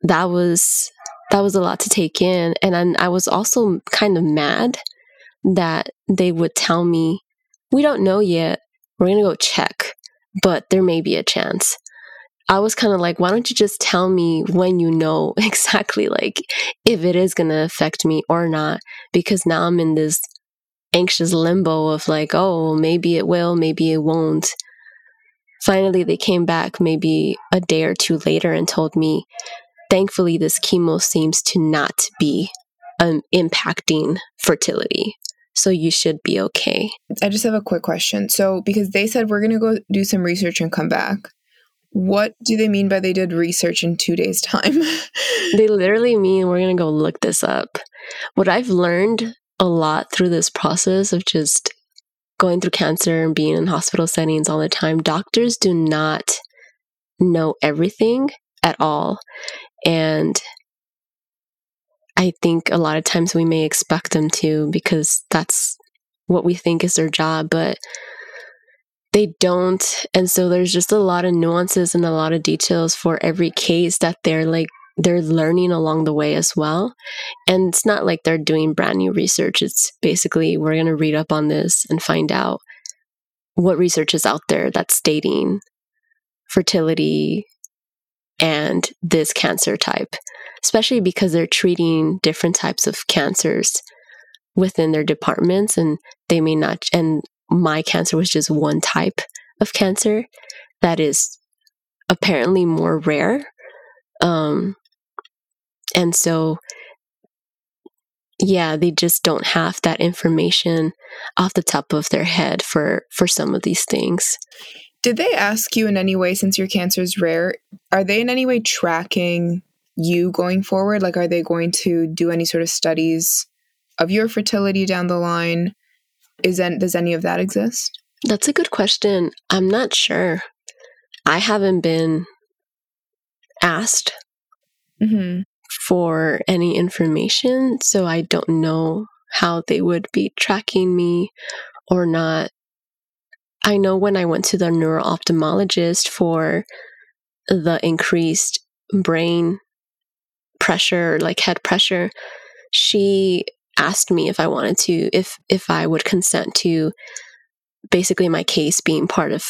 that was that was a lot to take in and I, I was also kind of mad that they would tell me we don't know yet. We're going to go check, but there may be a chance. I was kind of like, why don't you just tell me when you know exactly like if it is going to affect me or not? Because now I'm in this anxious limbo of like, oh, maybe it will, maybe it won't. Finally, they came back maybe a day or two later and told me, thankfully, this chemo seems to not be um, impacting fertility so you should be okay. I just have a quick question. So, because they said we're going to go do some research and come back, what do they mean by they did research in two days' time? they literally mean we're going to go look this up. What I've learned a lot through this process of just going through cancer and being in hospital settings all the time, doctors do not know everything at all. And I think a lot of times we may expect them to because that's what we think is their job, but they don't. And so there's just a lot of nuances and a lot of details for every case that they're like, they're learning along the way as well. And it's not like they're doing brand new research. It's basically, we're going to read up on this and find out what research is out there that's stating fertility and this cancer type especially because they're treating different types of cancers within their departments and they may not and my cancer was just one type of cancer that is apparently more rare. Um and so yeah they just don't have that information off the top of their head for for some of these things. Did they ask you in any way since your cancer is rare are they in any way tracking you going forward? Like, are they going to do any sort of studies of your fertility down the line? Is that, does any of that exist? That's a good question. I'm not sure. I haven't been asked mm-hmm. for any information, so I don't know how they would be tracking me or not. I know when I went to the neuro ophthalmologist for the increased brain pressure, like head pressure, she asked me if I wanted to, if if I would consent to basically my case being part of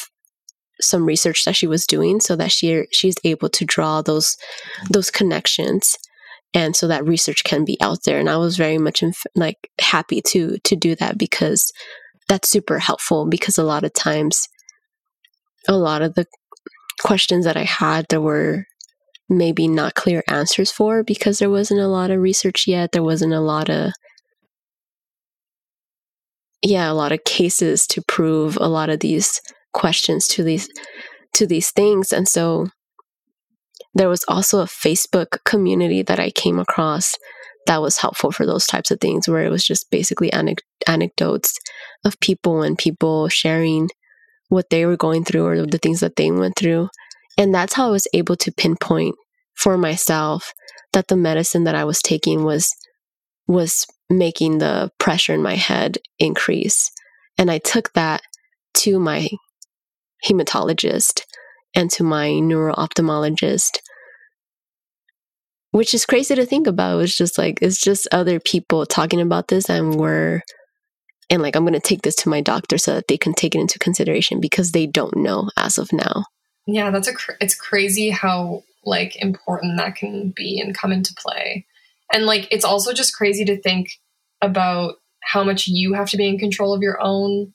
some research that she was doing so that she she's able to draw those those connections and so that research can be out there. And I was very much inf- like happy to to do that because that's super helpful because a lot of times a lot of the questions that I had there were maybe not clear answers for because there wasn't a lot of research yet. There wasn't a lot of, yeah, a lot of cases to prove a lot of these questions to these to these things, and so there was also a Facebook community that I came across that was helpful for those types of things, where it was just basically anecdotes of people and people sharing what they were going through or the things that they went through. And that's how I was able to pinpoint for myself that the medicine that I was taking was was making the pressure in my head increase. And I took that to my hematologist and to my neuro ophthalmologist, which is crazy to think about. It's just like, it's just other people talking about this, and we're, and like, I'm going to take this to my doctor so that they can take it into consideration because they don't know as of now. Yeah, that's a, cr- it's crazy how like important that can be and come into play. And like it's also just crazy to think about how much you have to be in control of your own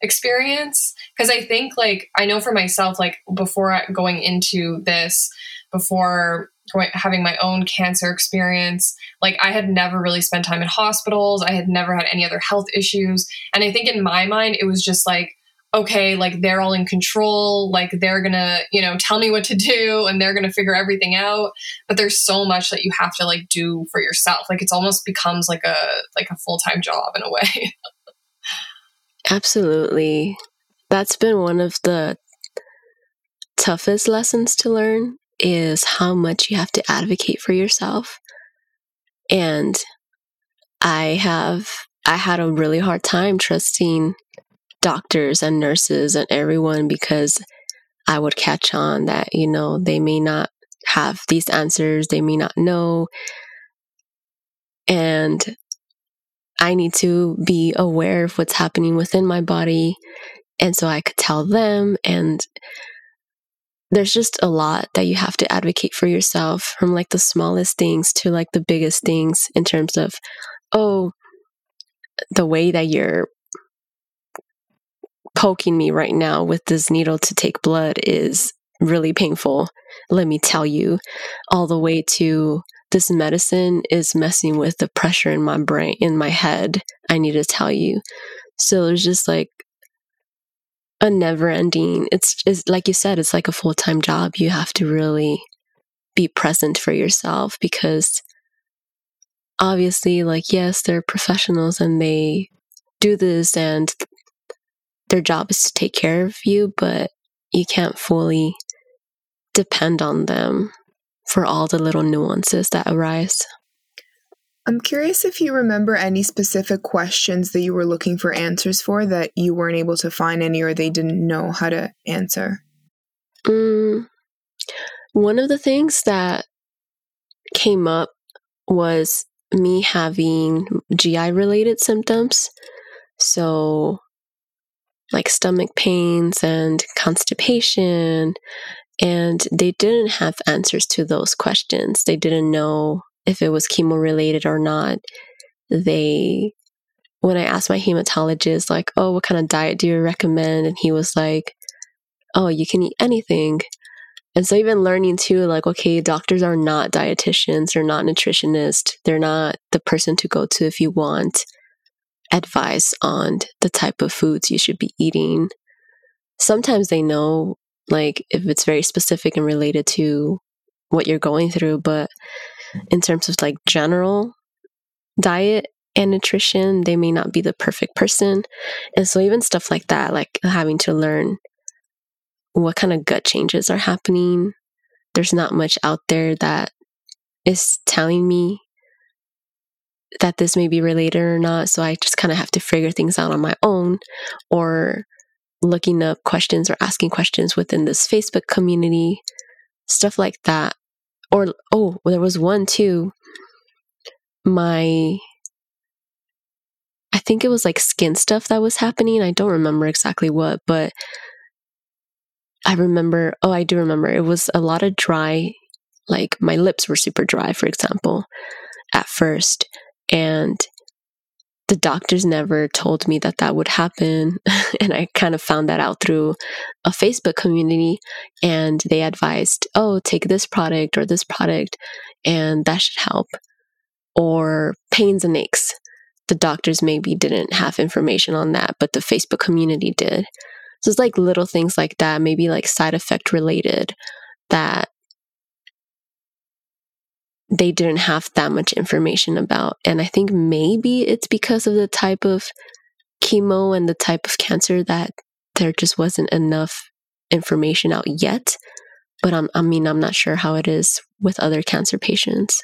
experience. Because I think like I know for myself like before going into this before having my own cancer experience like I had never really spent time in hospitals. I had never had any other health issues. And I think in my mind it was just like okay, like they're all in control, like they're gonna, you know, tell me what to do and they're gonna figure everything out. But there's so much that you have to like do for yourself. Like it's almost becomes like a like a full time job in a way. Absolutely. That's been one of the toughest lessons to learn is how much you have to advocate for yourself. And I have I had a really hard time trusting doctors and nurses and everyone because I would catch on that, you know, they may not have these answers, they may not know. And I need to be aware of what's happening within my body. And so I could tell them. And there's just a lot that you have to advocate for yourself from like the smallest things to like the biggest things in terms of, oh, the way that you're poking me right now with this needle to take blood is really painful. Let me tell you, all the way to this medicine is messing with the pressure in my brain, in my head. I need to tell you. So there's just like a never ending, it's, it's like you said, it's like a full time job. You have to really be present for yourself because obviously, like, yes, they're professionals and they do this and their job is to take care of you, but you can't fully depend on them for all the little nuances that arise. I'm curious if you remember any specific questions that you were looking for answers for that you weren't able to find any or they didn't know how to answer. Mm, one of the things that came up was me having GI related symptoms. So, like stomach pains and constipation. And they didn't have answers to those questions. They didn't know if it was chemo related or not. They, when I asked my hematologist, like, oh, what kind of diet do you recommend? And he was like, oh, you can eat anything. And so, even learning too, like, okay, doctors are not dietitians, they're not nutritionists, they're not the person to go to if you want advice on the type of foods you should be eating. Sometimes they know, like, if it's very specific and related to what you're going through, but in terms of like general diet and nutrition, they may not be the perfect person. And so, even stuff like that, like having to learn what kind of gut changes are happening, there's not much out there that is telling me that this may be related or not. So I just kind of have to figure things out on my own or looking up questions or asking questions within this Facebook community, stuff like that. Or, oh, there was one too. My, I think it was like skin stuff that was happening. I don't remember exactly what, but I remember, oh, I do remember it was a lot of dry, like my lips were super dry, for example, at first. And the doctors never told me that that would happen. and I kind of found that out through a Facebook community. And they advised, oh, take this product or this product, and that should help. Or pains and aches. The doctors maybe didn't have information on that, but the Facebook community did. So it's like little things like that, maybe like side effect related, that they didn't have that much information about. And I think maybe it's because of the type of chemo and the type of cancer that there just wasn't enough information out yet. But I'm, I mean, I'm not sure how it is with other cancer patients.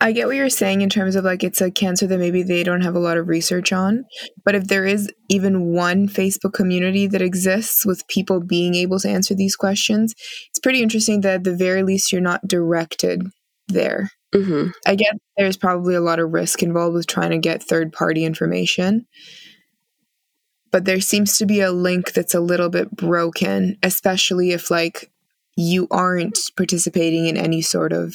I get what you're saying in terms of like it's a cancer that maybe they don't have a lot of research on. But if there is even one Facebook community that exists with people being able to answer these questions, it's pretty interesting that at the very least you're not directed there. Mm-hmm. I get there's probably a lot of risk involved with trying to get third party information. But there seems to be a link that's a little bit broken, especially if like you aren't participating in any sort of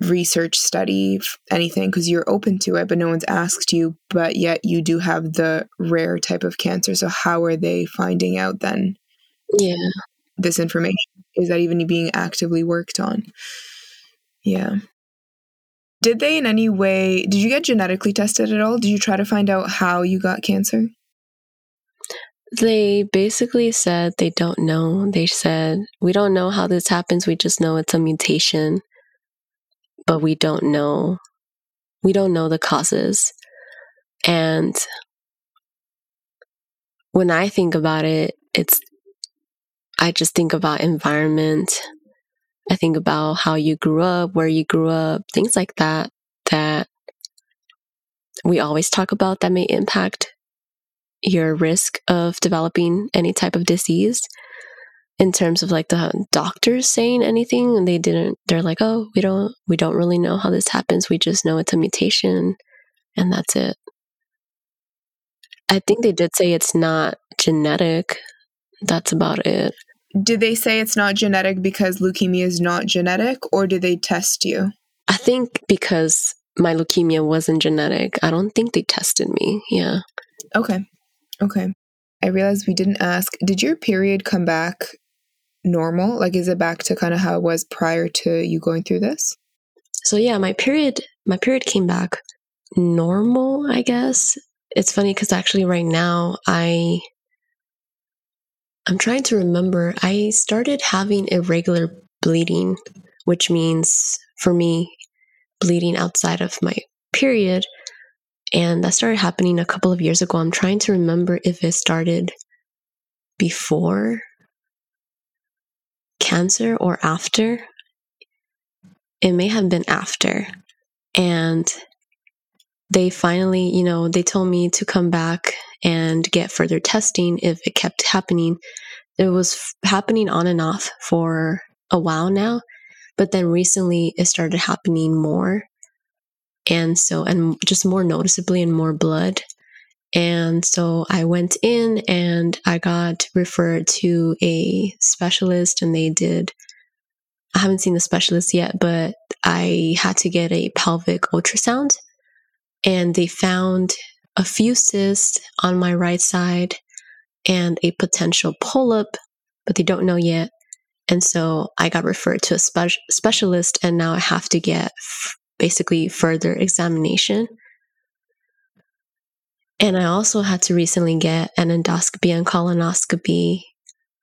research study anything because you're open to it but no one's asked you but yet you do have the rare type of cancer. So how are they finding out then yeah. this information? Is that even being actively worked on? Yeah. Did they in any way did you get genetically tested at all? Did you try to find out how you got cancer? They basically said they don't know. They said we don't know how this happens. We just know it's a mutation but we don't know. We don't know the causes. And when i think about it it's i just think about environment. I think about how you grew up where you grew up things like that that we always talk about that may impact your risk of developing any type of disease in terms of like the doctors saying anything and they didn't they're like oh we don't we don't really know how this happens. We just know it's a mutation and that's it. I think they did say it's not genetic. That's about it. Did they say it's not genetic because leukemia is not genetic or did they test you? I think because my leukemia wasn't genetic. I don't think they tested me. Yeah. Okay. Okay. I realized we didn't ask did your period come back normal? Like, is it back to kind of how it was prior to you going through this? So yeah, my period, my period came back normal, I guess. It's funny because actually right now I, I'm trying to remember. I started having irregular bleeding, which means for me, bleeding outside of my period. And that started happening a couple of years ago. I'm trying to remember if it started before cancer or after. It may have been after. And they finally, you know, they told me to come back and get further testing if it kept happening. It was f- happening on and off for a while now, but then recently it started happening more. And so, and just more noticeably and more blood. And so I went in and I got referred to a specialist, and they did. I haven't seen the specialist yet, but I had to get a pelvic ultrasound, and they found a few cysts on my right side and a potential polyp, but they don't know yet. And so I got referred to a spe- specialist, and now I have to get f- basically further examination and I also had to recently get an endoscopy and colonoscopy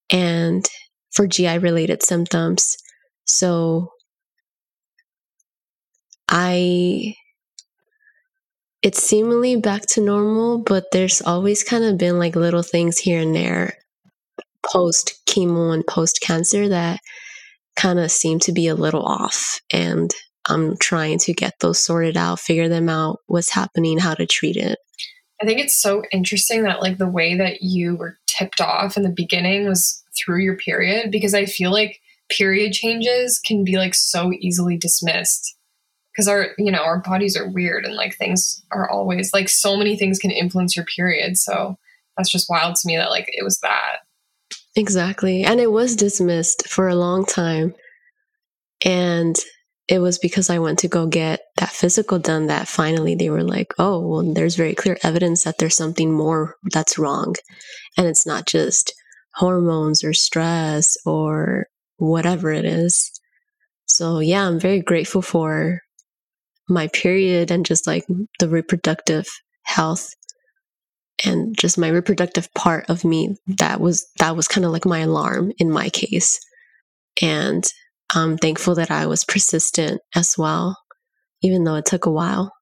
and for GI related symptoms. So I it's seemingly back to normal, but there's always kind of been like little things here and there post chemo and post cancer that kind of seem to be a little off. And I'm trying to get those sorted out, figure them out, what's happening, how to treat it. I think it's so interesting that like the way that you were tipped off in the beginning was through your period because I feel like period changes can be like so easily dismissed. Because our you know our bodies are weird and like things are always like so many things can influence your period. So that's just wild to me that like it was that. Exactly. And it was dismissed for a long time. And it was because I went to go get that physical done that finally they were like, oh, well, there's very clear evidence that there's something more that's wrong. And it's not just hormones or stress or whatever it is. So, yeah, I'm very grateful for my period and just like the reproductive health and just my reproductive part of me that was that was kind of like my alarm in my case and I'm thankful that I was persistent as well, even though it took a while.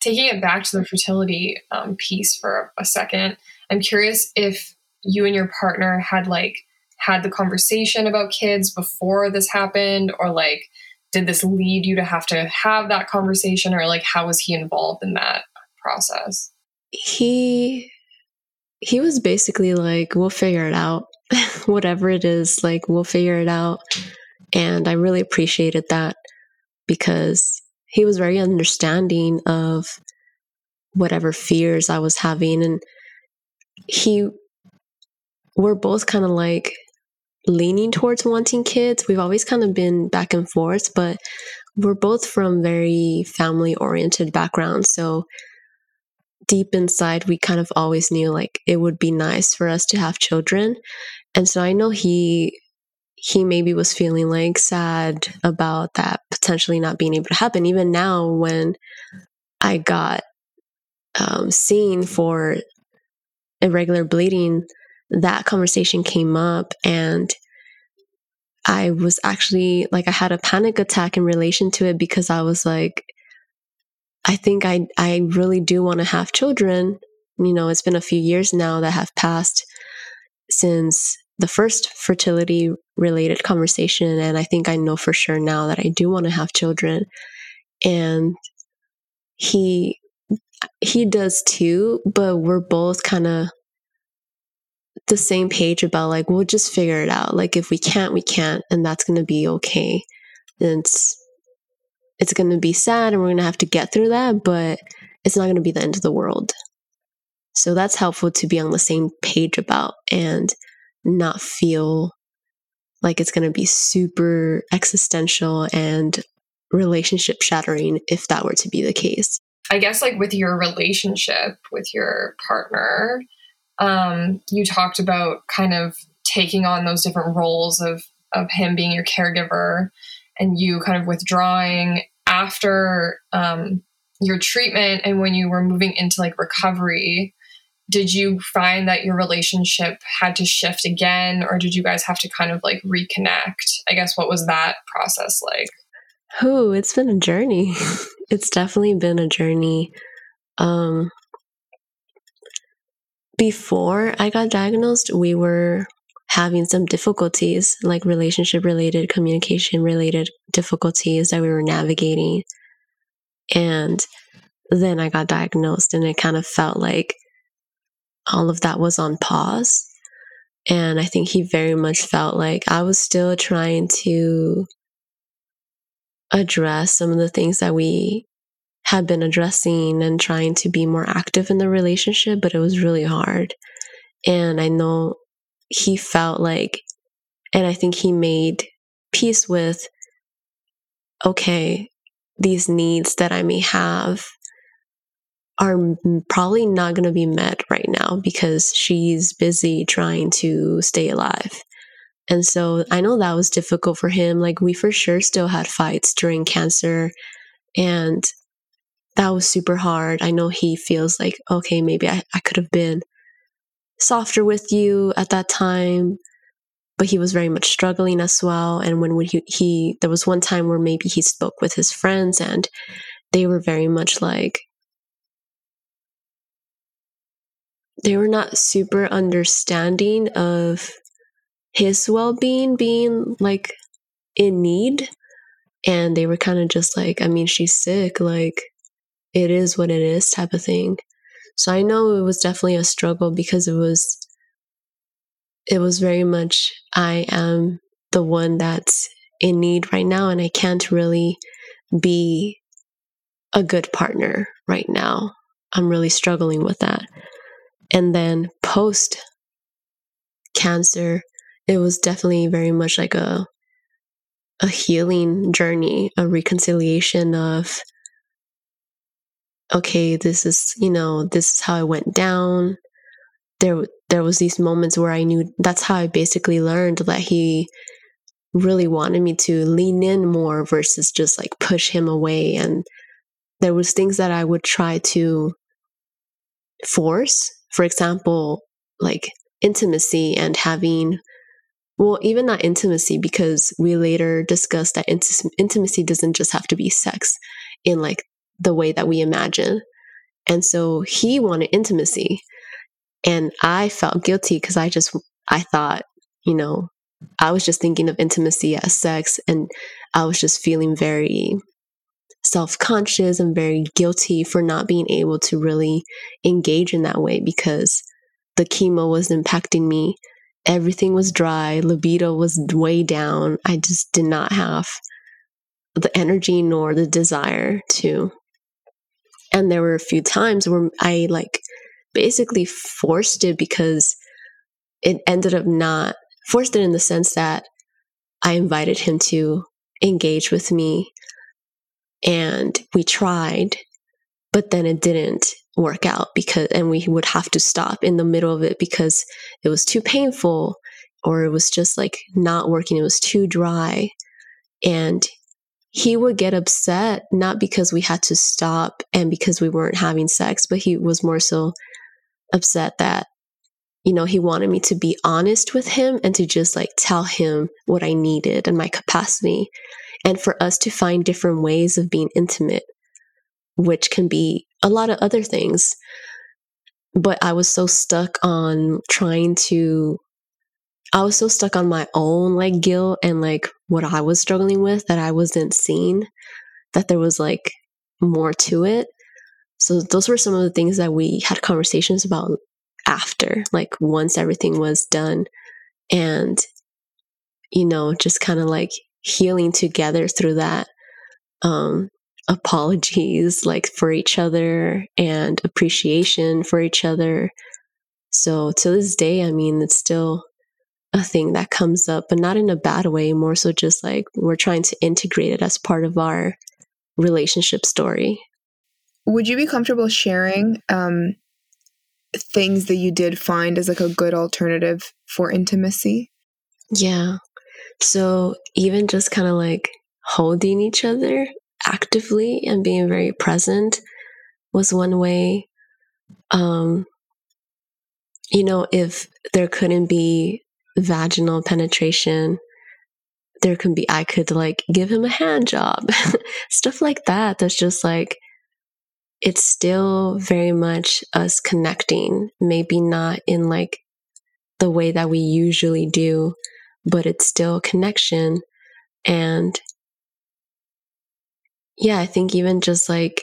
Taking it back to the fertility um, piece for a second, I'm curious if you and your partner had like had the conversation about kids before this happened, or like did this lead you to have to have that conversation, or like how was he involved in that process? He he was basically like, "We'll figure it out." whatever it is, like we'll figure it out. And I really appreciated that because he was very understanding of whatever fears I was having. And he, we're both kind of like, leaning towards wanting kids. We've always kind of been back and forth, but we're both from very family oriented backgrounds. So deep inside, we kind of always knew like it would be nice for us to have children. And so I know he he maybe was feeling like sad about that potentially not being able to happen. Even now, when I got um, seen for irregular bleeding, that conversation came up and I was actually like I had a panic attack in relation to it because I was like I think I I really do want to have children. You know, it's been a few years now that have passed since the first fertility related conversation and I think I know for sure now that I do want to have children. And he he does too, but we're both kind of the same page about like we'll just figure it out. Like if we can't, we can't, and that's gonna be okay. And it's it's gonna be sad, and we're gonna have to get through that, but it's not gonna be the end of the world. So that's helpful to be on the same page about and not feel like it's gonna be super existential and relationship shattering if that were to be the case. I guess like with your relationship with your partner, um, you talked about kind of taking on those different roles of of him being your caregiver and you kind of withdrawing after um, your treatment and when you were moving into like recovery did you find that your relationship had to shift again or did you guys have to kind of like reconnect? I guess what was that process like? Oh it's been a journey. It's definitely been a journey. Um before I got diagnosed, we were having some difficulties, like relationship related, communication related difficulties that we were navigating. And then I got diagnosed, and it kind of felt like all of that was on pause. And I think he very much felt like I was still trying to address some of the things that we had been addressing and trying to be more active in the relationship, but it was really hard. And I know he felt like, and I think he made peace with, okay, these needs that I may have are probably not going to be met right now because she's busy trying to stay alive. And so I know that was difficult for him. Like, we for sure still had fights during cancer. And that was super hard. I know he feels like, okay, maybe I, I could have been softer with you at that time, but he was very much struggling as well. And when, he, he, there was one time where maybe he spoke with his friends and they were very much like, they were not super understanding of his well being being like in need. And they were kind of just like, I mean, she's sick. Like, it is what it is type of thing. So I know it was definitely a struggle because it was it was very much I am the one that's in need right now and I can't really be a good partner right now. I'm really struggling with that. And then post cancer, it was definitely very much like a a healing journey, a reconciliation of okay, this is, you know, this is how I went down. There there was these moments where I knew that's how I basically learned that he really wanted me to lean in more versus just like push him away and there was things that I would try to force. For example, like intimacy and having well, even not intimacy, because we later discussed that int- intimacy doesn't just have to be sex in like the way that we imagine. And so he wanted intimacy. And I felt guilty because I just, I thought, you know, I was just thinking of intimacy as sex. And I was just feeling very self conscious and very guilty for not being able to really engage in that way because the chemo was impacting me. Everything was dry, libido was way down. I just did not have the energy nor the desire to and there were a few times where I like basically forced it because it ended up not forced it in the sense that I invited him to engage with me and we tried, but then it didn't work out because, and we would have to stop in the middle of it because it was too painful or it was just like not working. It was too dry. And he would get upset, not because we had to stop and because we weren't having sex, but he was more so upset that you know, he wanted me to be honest with him and to just like tell him what I needed and my capacity, and for us to find different ways of being intimate, which can be a lot of other things. But I was so stuck on trying to, I was so stuck on my own like guilt and like what I was struggling with that I wasn't seeing that there was like more to it. So those were some of the things that we had conversations about after, like once everything was done. And, you know, just kind of like healing together through that. Um, apologies like for each other and appreciation for each other. So to this day, I mean, it's still a thing that comes up, but not in a bad way, more so just like we're trying to integrate it as part of our relationship story. Would you be comfortable sharing um, things that you did find as like a good alternative for intimacy? Yeah. So even just kind of like holding each other actively and being very present was one way. Um, you know, if there couldn't be vaginal penetration, there can be, I could like give him a hand job, stuff like that. That's just like it's still very much us connecting, maybe not in like the way that we usually do, but it's still connection. And yeah, I think even just like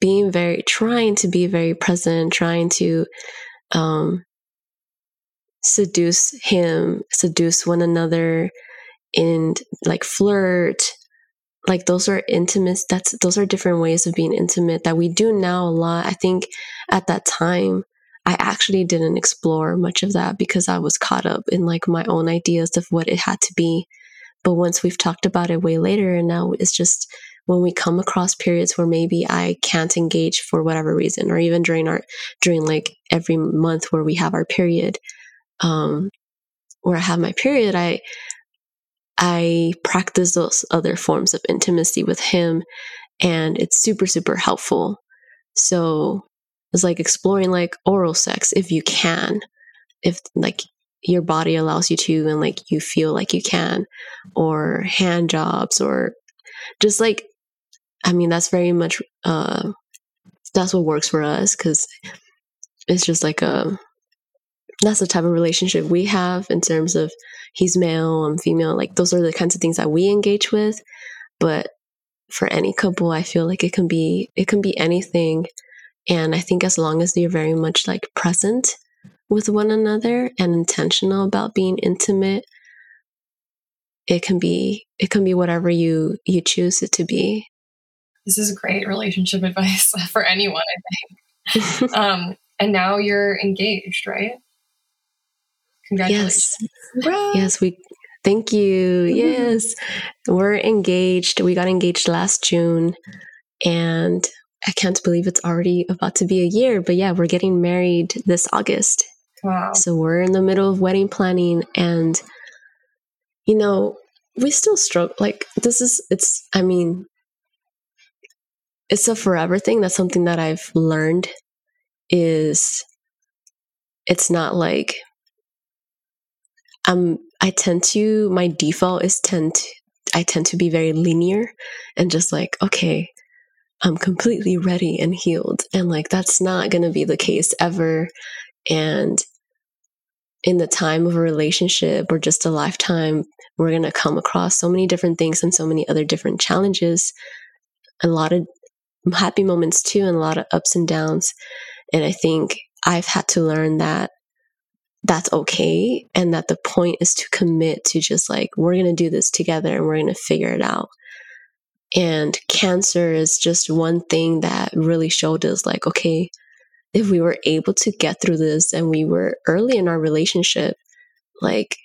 being very, trying to be very present, trying to um, seduce him, seduce one another, and like flirt. Like those are intimate that's those are different ways of being intimate that we do now a lot. I think at that time i actually didn't explore much of that because i was caught up in like my own ideas of what it had to be. But once we've talked about it way later and now it's just when we come across periods where maybe i can't engage for whatever reason or even during our during like every month where we have our period um where i have my period i I practice those other forms of intimacy with him and it's super, super helpful. So it's like exploring like oral sex if you can, if like your body allows you to and like you feel like you can, or hand jobs, or just like, I mean, that's very much, uh, that's what works for us because it's just like a, that's the type of relationship we have in terms of he's male, I'm female. Like those are the kinds of things that we engage with. But for any couple, I feel like it can be it can be anything. And I think as long as you're very much like present with one another and intentional about being intimate, it can be it can be whatever you you choose it to be. This is great relationship advice for anyone, I think. um, and now you're engaged, right? Congratulations. Yes. Yes, we thank you. Mm-hmm. Yes. We're engaged. We got engaged last June and I can't believe it's already about to be a year, but yeah, we're getting married this August. Wow. So we're in the middle of wedding planning and you know, we still struggle like this is it's I mean it's a forever thing. That's something that I've learned is it's not like um I tend to my default is tend to, I tend to be very linear and just like okay I'm completely ready and healed. And like that's not to be the case ever. And in the time of a relationship or just a lifetime we're going to come across so many different things and so many other different challenges. A lot of happy moments too and a lot of ups and downs. And I think I've had to learn that that's okay and that the point is to commit to just like we're going to do this together and we're going to figure it out and cancer is just one thing that really showed us like okay if we were able to get through this and we were early in our relationship like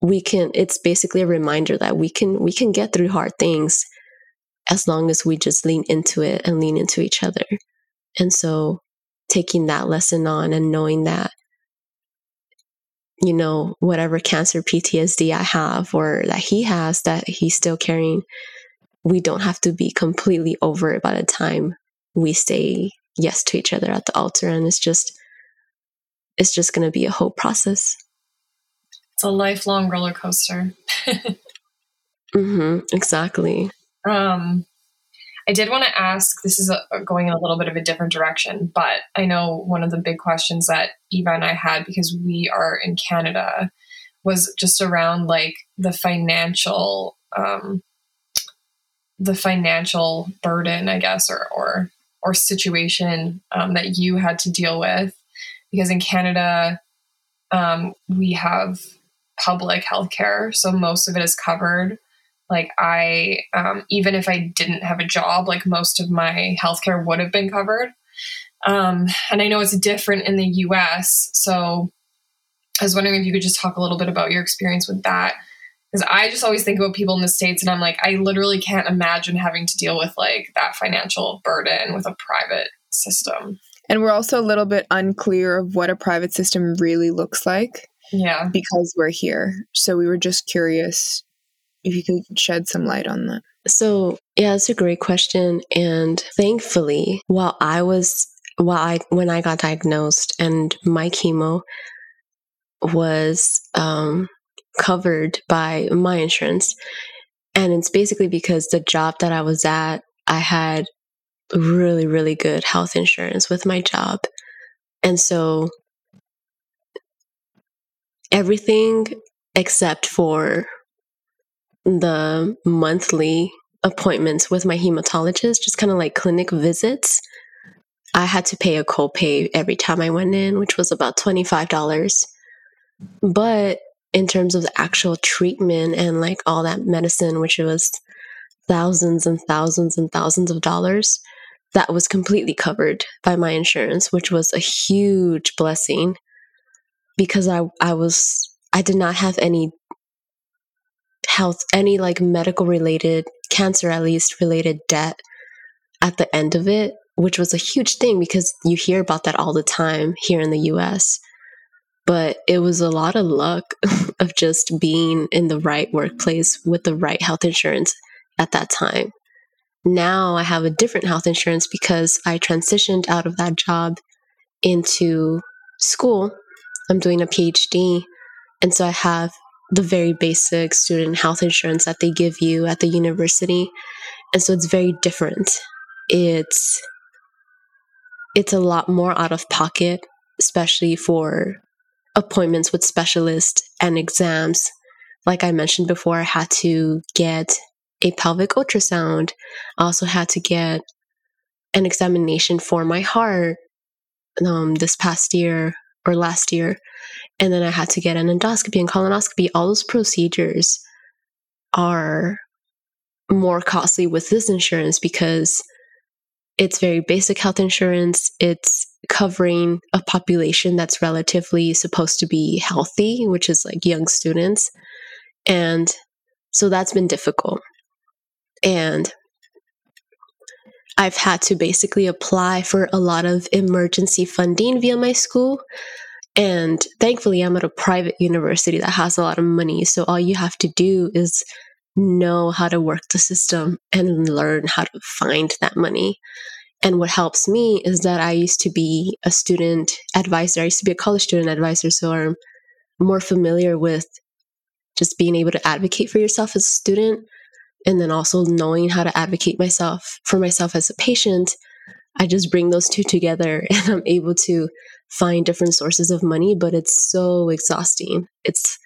we can it's basically a reminder that we can we can get through hard things as long as we just lean into it and lean into each other. And so taking that lesson on and knowing that you know whatever cancer PTSD I have or that he has that he's still carrying we don't have to be completely over it by the time we say yes to each other at the altar. And it's just it's just going to be a whole process. It's a lifelong roller coaster. Mm-hmm, exactly. Um i did want to ask this is a, going in a little bit of a different direction but i know one of the big questions that eva and i had because we are in canada was just around like the financial um the financial burden i guess or or or situation um, that you had to deal with. Because in canada um, we have public health care so most of it is covered like i um, even if i didn't have a job like most of my healthcare would have been covered um, and i know it's different in the us so i was wondering if you could just talk a little bit about your experience with that because I just always think about people in the States and I'm like, I literally can't imagine having to deal with like that financial burden with a private system. And we're also a little bit unclear of what a private system really looks like. Yeah. Because we're here. So we were just curious if you could shed some light on that. So, yeah, it's a great question. And thankfully, while I was, while I, when I got diagnosed and my chemo was, um, covered by my insurance. And it's basically because the job that I was at, I had really, really good health insurance with my job. And so everything except for the monthly appointments with my hematologist, just kind of like clinic visits, I had to pay a copay every time I went in, which was about $25. But in terms of the actual treatment and like all that medicine, which was thousands and thousands and thousands of dollars, that was completely covered by my insurance, which was a huge blessing because I, I was, I did not have any health, any like medical related, cancer at least related debt at the end of it, which was a huge thing because you hear about that all the time here in the US but it was a lot of luck of just being in the right workplace with the right health insurance at that time. Now I have a different health insurance because I transitioned out of that job into school. I'm doing a PhD. And so I have the very basic student health insurance that they give you at the university. And so it's very different. It's it's a lot more out of pocket, especially for appointments with specialists and exams. Like I mentioned before, I had to get a pelvic ultrasound. I also had to get an examination for my heart um, this past year or last year. And then I had to get an endoscopy and colonoscopy. All those procedures are more costly with this insurance because it's very basic health insurance. It's covering a population that's relatively supposed to be healthy, which is like young students. And so that's been difficult. And I've had to basically apply for a lot of emergency funding via my school. And thankfully, I'm at a private university that has a lot of money. So all you have to do is know how to work the system and learn how to find that money. And what helps me is that I used to be a student advisor. I used to be a college student advisor. So I'm more familiar with just being able to advocate for yourself as a student and then also knowing how to advocate myself for myself as a patient. I just bring those two together and I'm able to find different sources of money, but it's so exhausting. It's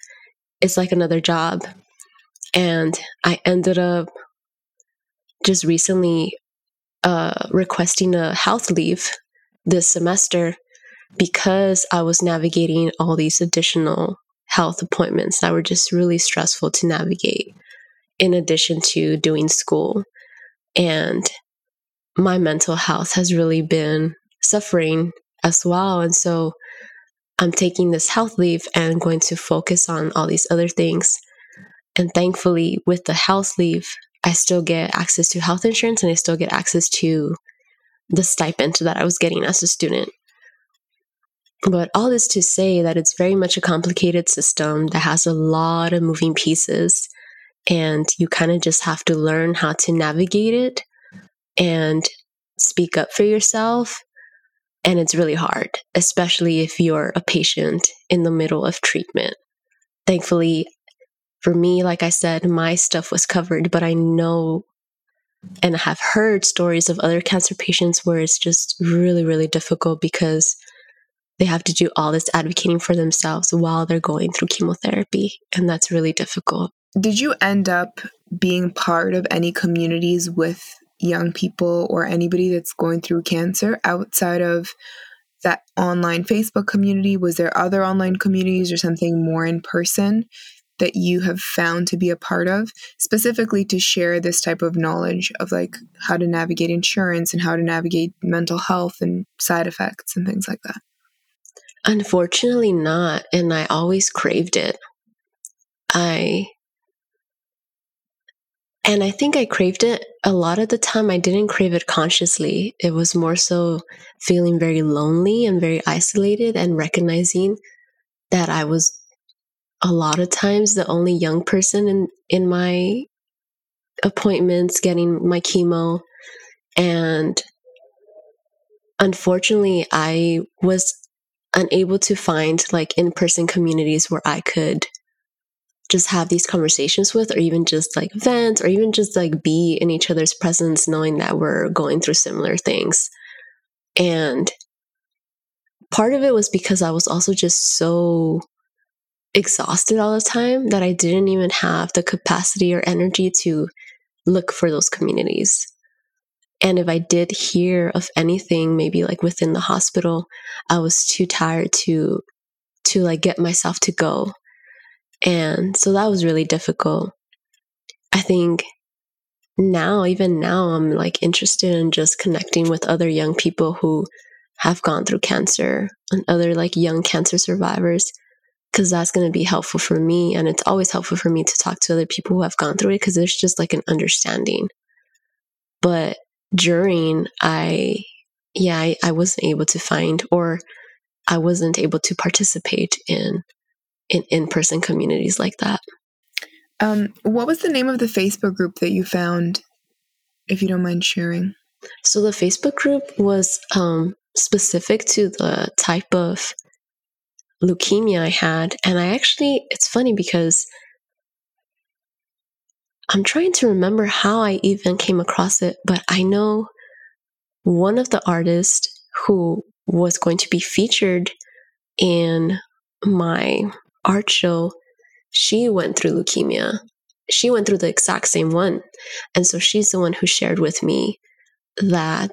it's like another job. And I ended up just recently uh, requesting a health leave this semester because I was navigating all these additional health appointments that were just really stressful to navigate, in addition to doing school. And my mental health has really been suffering as well. And so I'm taking this health leave and going to focus on all these other things. And thankfully, with the health leave, I still get access to health insurance and I still get access to the stipend that I was getting as a student. But all this to say that it's very much a complicated system that has a lot of moving pieces, and you kind of just have to learn how to navigate it and speak up for yourself. And it's really hard, especially if you're a patient in the middle of treatment. Thankfully, for me, like I said, my stuff was covered, but I know and have heard stories of other cancer patients where it's just really, really difficult because they have to do all this advocating for themselves while they're going through chemotherapy. And that's really difficult. Did you end up being part of any communities with young people or anybody that's going through cancer outside of that online Facebook community? Was there other online communities or something more in person that you have found to be a part of, specifically to share this type of knowledge of like how to navigate insurance and how to navigate mental health and side effects and things like that? Unfortunately, not. And I always craved it. I, and I think I craved it a lot of the time. I didn't crave it consciously. It was more so feeling very lonely and very isolated and recognizing that I was a lot of times the only young person in in my appointments getting my chemo and unfortunately i was unable to find like in-person communities where i could just have these conversations with or even just like vent or even just like be in each other's presence knowing that we're going through similar things and part of it was because i was also just so exhausted all the time that I didn't even have the capacity or energy to look for those communities. And if I did hear of anything, maybe like within the hospital, I was too tired to to like get myself to go. And so that was really difficult. I think now, even now, I'm like interested in just connecting with other young people who have gone through cancer and other like young cancer survivors because that's going to be helpful for me. And it's always helpful for me to talk to other people who have gone through it because there's just like an understanding. But during, I, yeah, I, I wasn't able to find or I wasn't able to participate in in in-person communities like that. Um, what was the name of the Facebook group that you found, if you don't mind sharing? So the Facebook group was um, specific to the type of leukemia I had. And I actually, it's funny because I'm trying to remember how I even came across it, but I know one of the artists who was going to be featured in my art show, she went through leukemia. She went through the exact same one. And so she's the one who shared with me that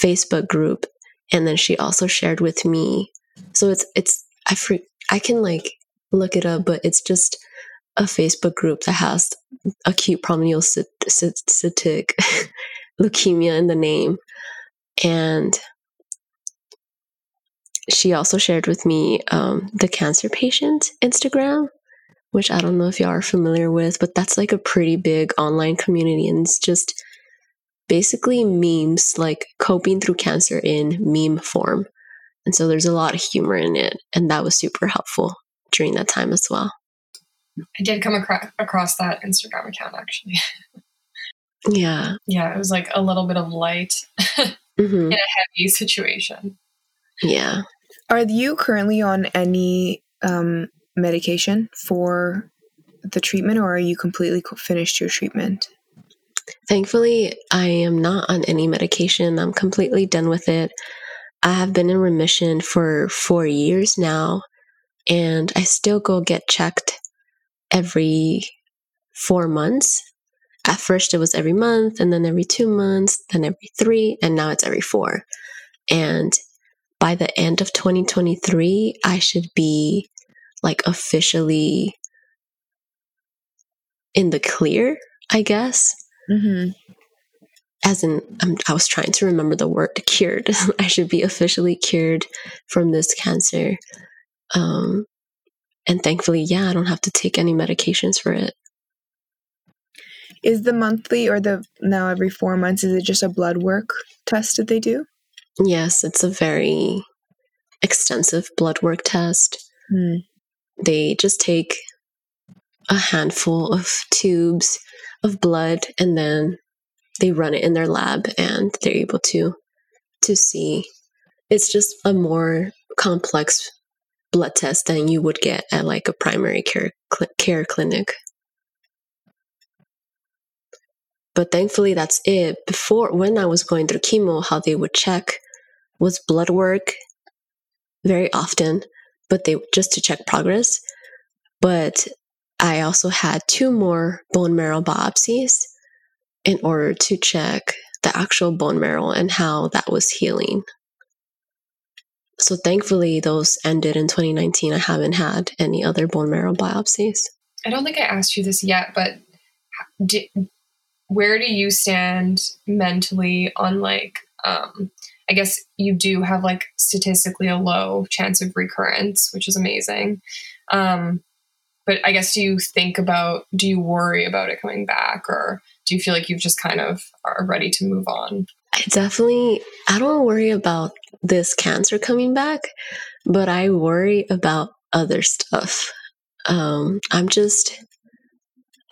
Facebook group. And then she also shared with me so it's it's I I can like look it up, but it's just a Facebook group that has acute promyelocytic leukemia in the name, and she also shared with me um, the cancer patient Instagram, which I don't know if y'all are familiar with, but that's like a pretty big online community, and it's just basically memes like coping through cancer in meme form. And so there's a lot of humor in it. And that was super helpful during that time as well. I did come across, across that Instagram account actually. yeah. Yeah, it was like a little bit of light mm-hmm. in a heavy situation. Yeah. Are you currently on any um, medication for the treatment or are you completely finished your treatment? Thankfully, I am not on any medication. I'm completely done with it. I have been in remission for four years now, and I still go get checked every four months. At first, it was every month, and then every two months, then every three, and now it's every four. And by the end of 2023, I should be like officially in the clear, I guess. Mm-hmm. as in um, i was trying to remember the word cured i should be officially cured from this cancer um, and thankfully yeah i don't have to take any medications for it is the monthly or the now every four months is it just a blood work test that they do yes it's a very extensive blood work test. Hmm. they just take a handful of tubes of blood and then they run it in their lab and they're able to to see. It's just a more complex blood test than you would get at like a primary care cl- care clinic. But thankfully that's it. Before when i was going through chemo how they would check was blood work very often but they just to check progress. But i also had two more bone marrow biopsies in order to check the actual bone marrow and how that was healing. So thankfully those ended in 2019 i haven't had any other bone marrow biopsies. I don't think I asked you this yet, but di where do you stand mentally on like, um, I guess you do have like statistically a low chance of recurrence, which is amazing. Um, but I guess do you think about, do you worry about it coming back or do you feel like you've just kind of are ready to move on? I definitely I don't worry about this cancer coming back, but I worry about other stuff. Um, I'm just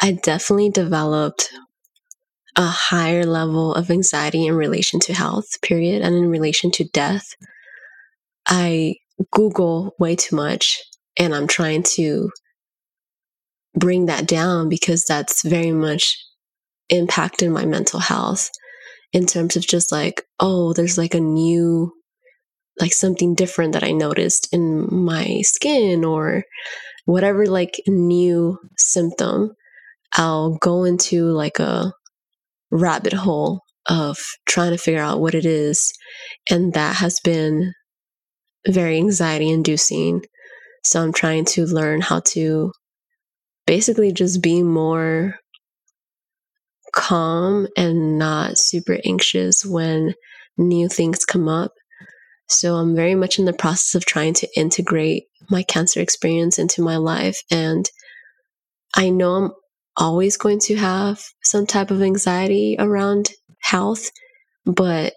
I definitely developed a higher level of anxiety in relation to health, period, and in relation to death. I Google way too much and I'm trying to bring that down because that's very much impacted my mental health in terms of just like, oh, there's like a new, like something different that I noticed in my skin or whatever, like new symptom. I'll go into like a rabbit hole of trying to figure out what it is. And that has been very anxiety inducing. So I'm trying to learn how to basically just be more calm and not super anxious when new things come up. So I'm very much in the process of trying to integrate my cancer experience into my life. And I know I'm always going to have some type of anxiety around health, but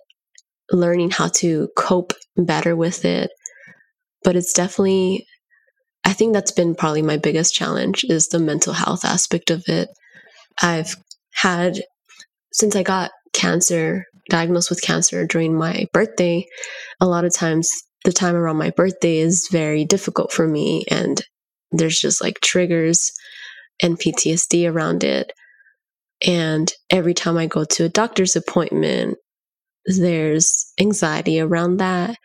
learning how to cope better with it. But it's definitely, I think that's been probably my biggest challenge is the mental health aspect of it. I've had since I got cancer, diagnosed with cancer during my birthday, a lot of times the time around my birthday is very difficult for me and there's just like triggers and PTSD around it. And every time I go to a doctor's appointment, there's anxiety around that.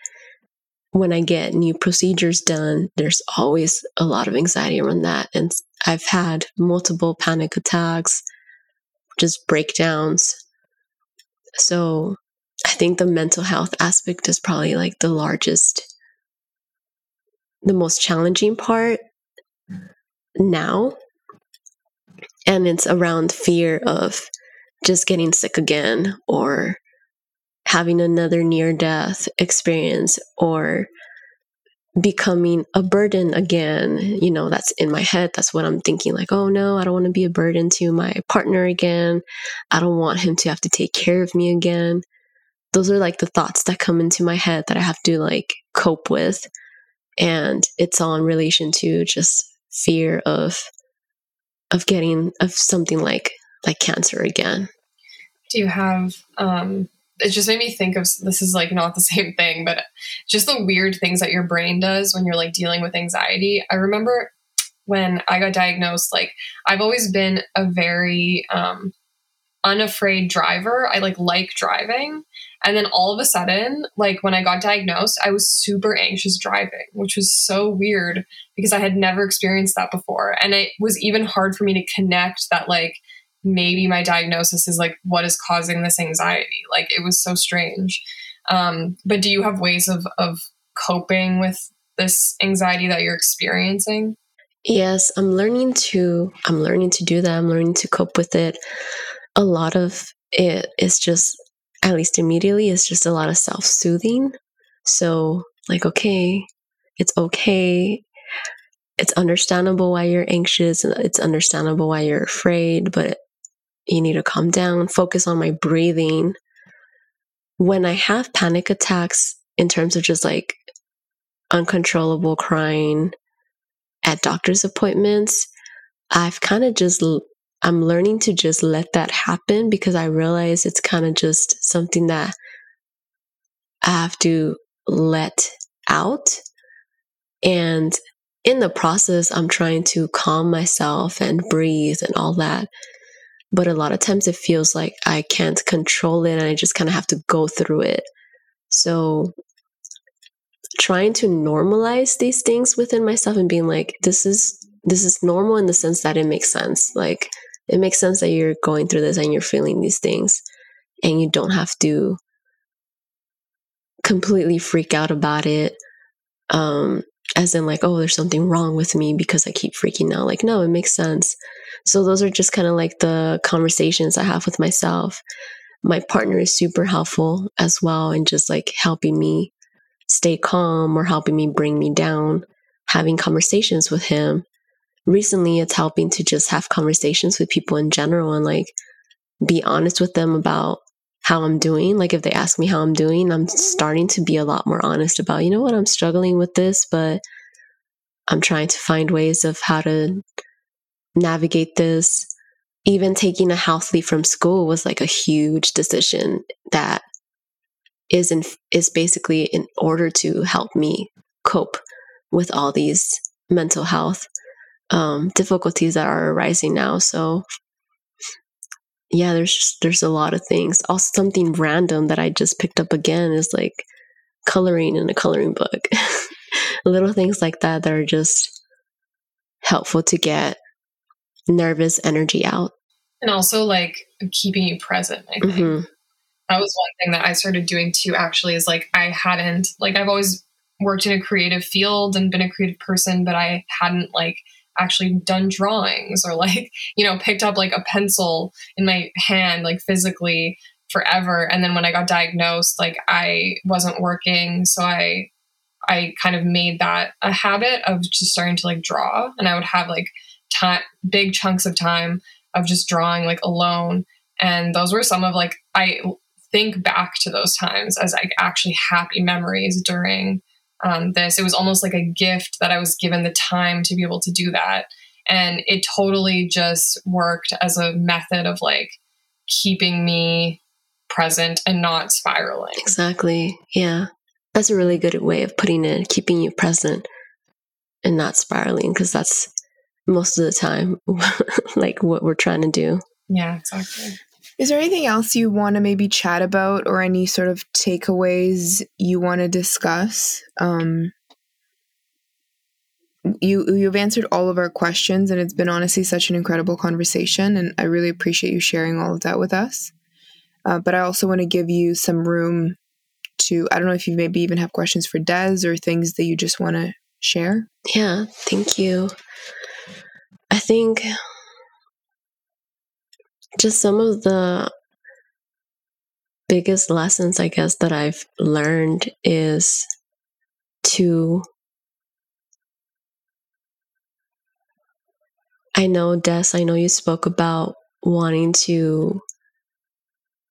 When I get new procedures done, there's always a lot of anxiety around that. And I've had multiple panic attacks just breakdowns. So I think the mental health aspect is probably like the largest, the most challenging part now. And it's around fear of just getting sick again or having another near death experience or becoming a burden again. You know, that's in my head. That's what I'm thinking like, oh no, I don't want to be a burden to my partner again. I don't want him to have to take care of me again. Those are like the thoughts that come into my head that I have to like cope with. And it's all in relation to just fear of of getting of something like like cancer again. Do you have um it just made me think of this is like not the same thing, but just the weird things that your brain does when you're like dealing with anxiety. I remember when I got diagnosed, like I've always been a very um, unafraid driver. I like like driving. And then all of a sudden, like when I got diagnosed, I was super anxious driving, which was so weird because I had never experienced that before. And it was even hard for me to connect that like maybe my diagnosis is like what is causing this anxiety. Like it was so strange. Um, but do you have ways of of coping with this anxiety that you're experiencing? Yes i'm learning to i'm learning to do that. I'm learning to cope with it. A lot of it is just, at least immediately, it's just a lot of self soothing. So, like, okay, it's okay. It's understandable why you're anxious. It's understandable why you're afraid, but you need to calm down, focus on my breathing. When I have panic attacks, in terms of just like uncontrollable crying at doctor's appointments, I've kind of just, I'm learning to just let that happen because I realize it's kind of just something that I have to let out. And in the process, I'm trying to calm myself and breathe and all that. But a lot of times it feels like I can't control it and I just kind of have to go through it. So trying to normalize these things within myself and being like this is this is normal in the sense that it makes sense like it makes sense that you're going through this and you're feeling these things and you don't have to completely freak out about it um as in like oh there's something wrong with me because i keep freaking out. Like no it makes sense. So those are just kind of like the conversations i have with myself. My partner is super helpful as well and just like helping me stay calm or helping me bring me down, having conversations with him. Recently, it's helping to just have conversations with people in general and like be honest with them about how I'm doing. Like, if they ask me how I'm doing, I'm starting to be a lot more honest about, you know what, I'm struggling with this, but I'm trying to find ways of how to navigate this. Even taking a house leave from school was like a huge decision that is in, is basically in order to help me cope with all these mental health um, difficulties that are arising now. So yeah, there's just, there's a lot of things. Also, something random that I just picked up again is like coloring in a coloring book. Little things like that that are just helpful to get nervous energy out. And also like keeping you present, I think. Mm-hmm that was one thing that I started doing too, actually, is like I hadn't, like, I've always worked in a creative field and been a creative person, but I hadn't, like, actually done drawings or, like, you know, picked up like a pencil in my hand, like, physically forever. And then when I got diagnosed, like, I wasn't working. So I, I kind of made that a habit of just starting to like draw. And I would have like time, big chunks of time of just drawing like alone. And those were some of like, I think back to those times as like actually happy memories during um, this. It was almost like a gift that I was given the time to be able to do that. And it totally just worked as a method of like keeping me present and not spiraling. Exactly. Yeah. That's a really good way of putting it, keeping you present and not spiraling, because that's most of the time like what we're trying to do. Yeah, exactly. Is there anything else you want to maybe chat about or any sort of takeaways you want to discuss? Um, you you've answered all of our questions and it's been honestly such an incredible conversation and I really appreciate you sharing all of that with us. Uh, but I also want to give you some room to I don't know if you maybe even have questions for Des or things that you just want to share. Yeah, thank you. I think just some of the biggest lessons, I guess, that I've learned is to. I know, Des, I know you spoke about wanting to,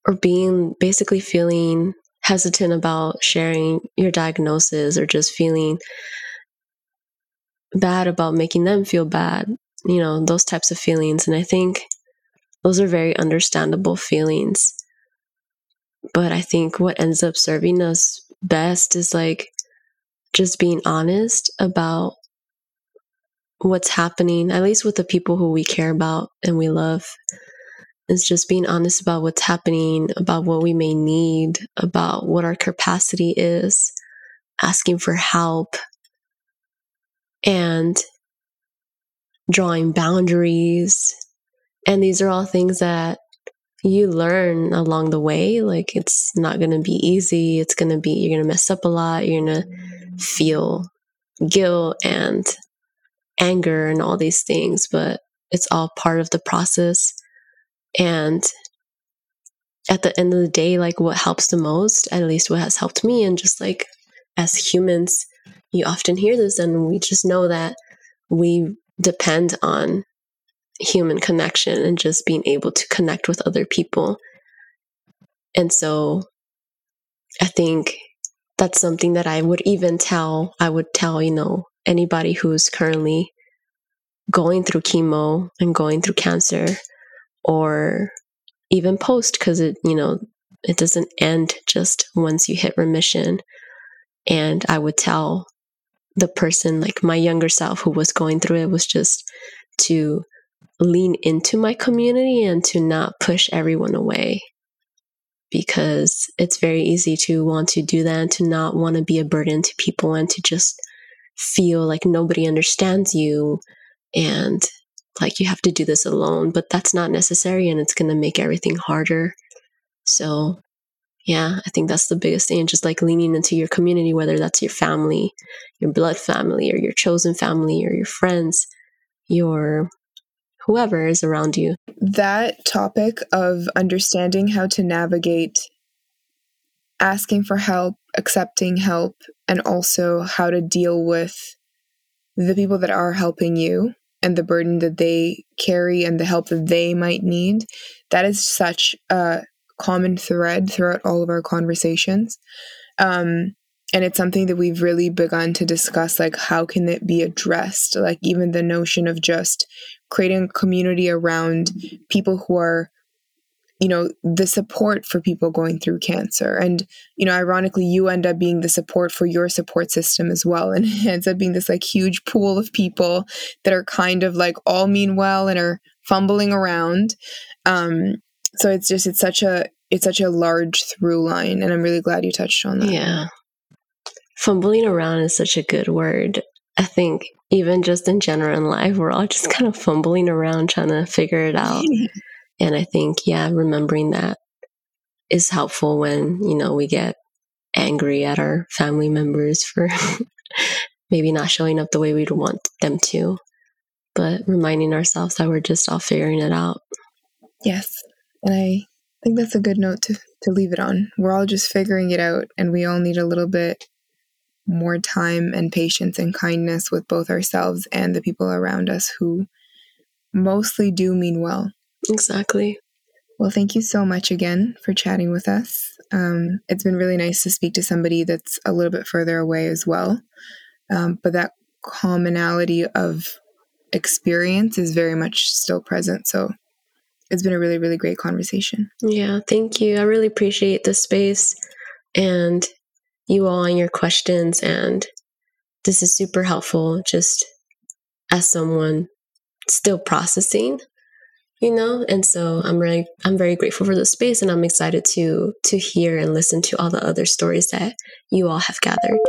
or being basically feeling hesitant about sharing your diagnosis or just feeling bad about making them feel bad, you know, those types of feelings. And I think those are very understandable feelings. But I think what ends up serving us best is like just being honest about what's happening, at least with the people who we care about and we love. Is just being honest about what's happening, about what we may need, about what our capacity is, asking for help, and drawing boundaries and these are all things that you learn along the way. Like it's not going to be easy. It's going to be, you're going to mess up a lot. You're going to feel guilt and anger and all these things, but it's all part of the process. And at the end of the day, like what helps the most, at least what has helped me, and just like as humans, you often hear this, and we just know that we depend on human connection and just being able to connect with other people. And so I think that's something that I would even tell, I would tell, you know, anybody who's currently going through chemo and going through cancer or even post because it, you know, it doesn't end just once you hit remission. And I would tell the person, like my younger self who was going through it, was just to lean into my community and to not push everyone away because it's very easy to want to do that and to not want to be a burden to people and to just feel like nobody understands you and like you have to do this alone, but that's not necessary and it's going to make everything harder. So, yeah, I think that's the biggest thing. Just like leaning into your community, whether that's your family, your blood family, or your chosen family, or your friends, your whoever is around you. That topic of understanding how to navigate asking for help, accepting help, and also how to deal with the people that are helping you and the burden that they carry and the help that they might need. That is such a common thread throughout all of our conversations. Um, and it's something that we've really begun to discuss like how can it be addressed like even the notion of just creating a community around people who are you know the support for people going through cancer. And you know ironically you end up being the support for your support system as well. And it ends up being this like huge pool of people that are kind of like all mean well and are fumbling around. Um so it's just it's such a it's such a large through line and i'm really glad you touched on that. Yeah. Fumbling around is such a good word. I think even just in general in life we're all just kind of fumbling around trying to figure it out And I think, yeah, remembering that is helpful when, you know, we get angry at our family members for maybe not showing up the way we'd want them to, but reminding ourselves that we're just all figuring it out. Yes. And I think that's a good note to, to leave it on. We're all just figuring it out, and we all need a little bit more time and patience and kindness with both ourselves and the people around us who mostly do mean well. Exactly. Well, thank you so much again for chatting with us. Um, it's been really nice to speak to somebody that's a little bit further away as well. Um, but that commonality of experience is very much still present. So it's been a really, really great conversation. Yeah, thank you. I really appreciate the space and you all and your questions. And this is super helpful just as someone still processing you know and so i'm really i'm very grateful for the space and i'm excited to to hear and listen to all the other stories that you all have gathered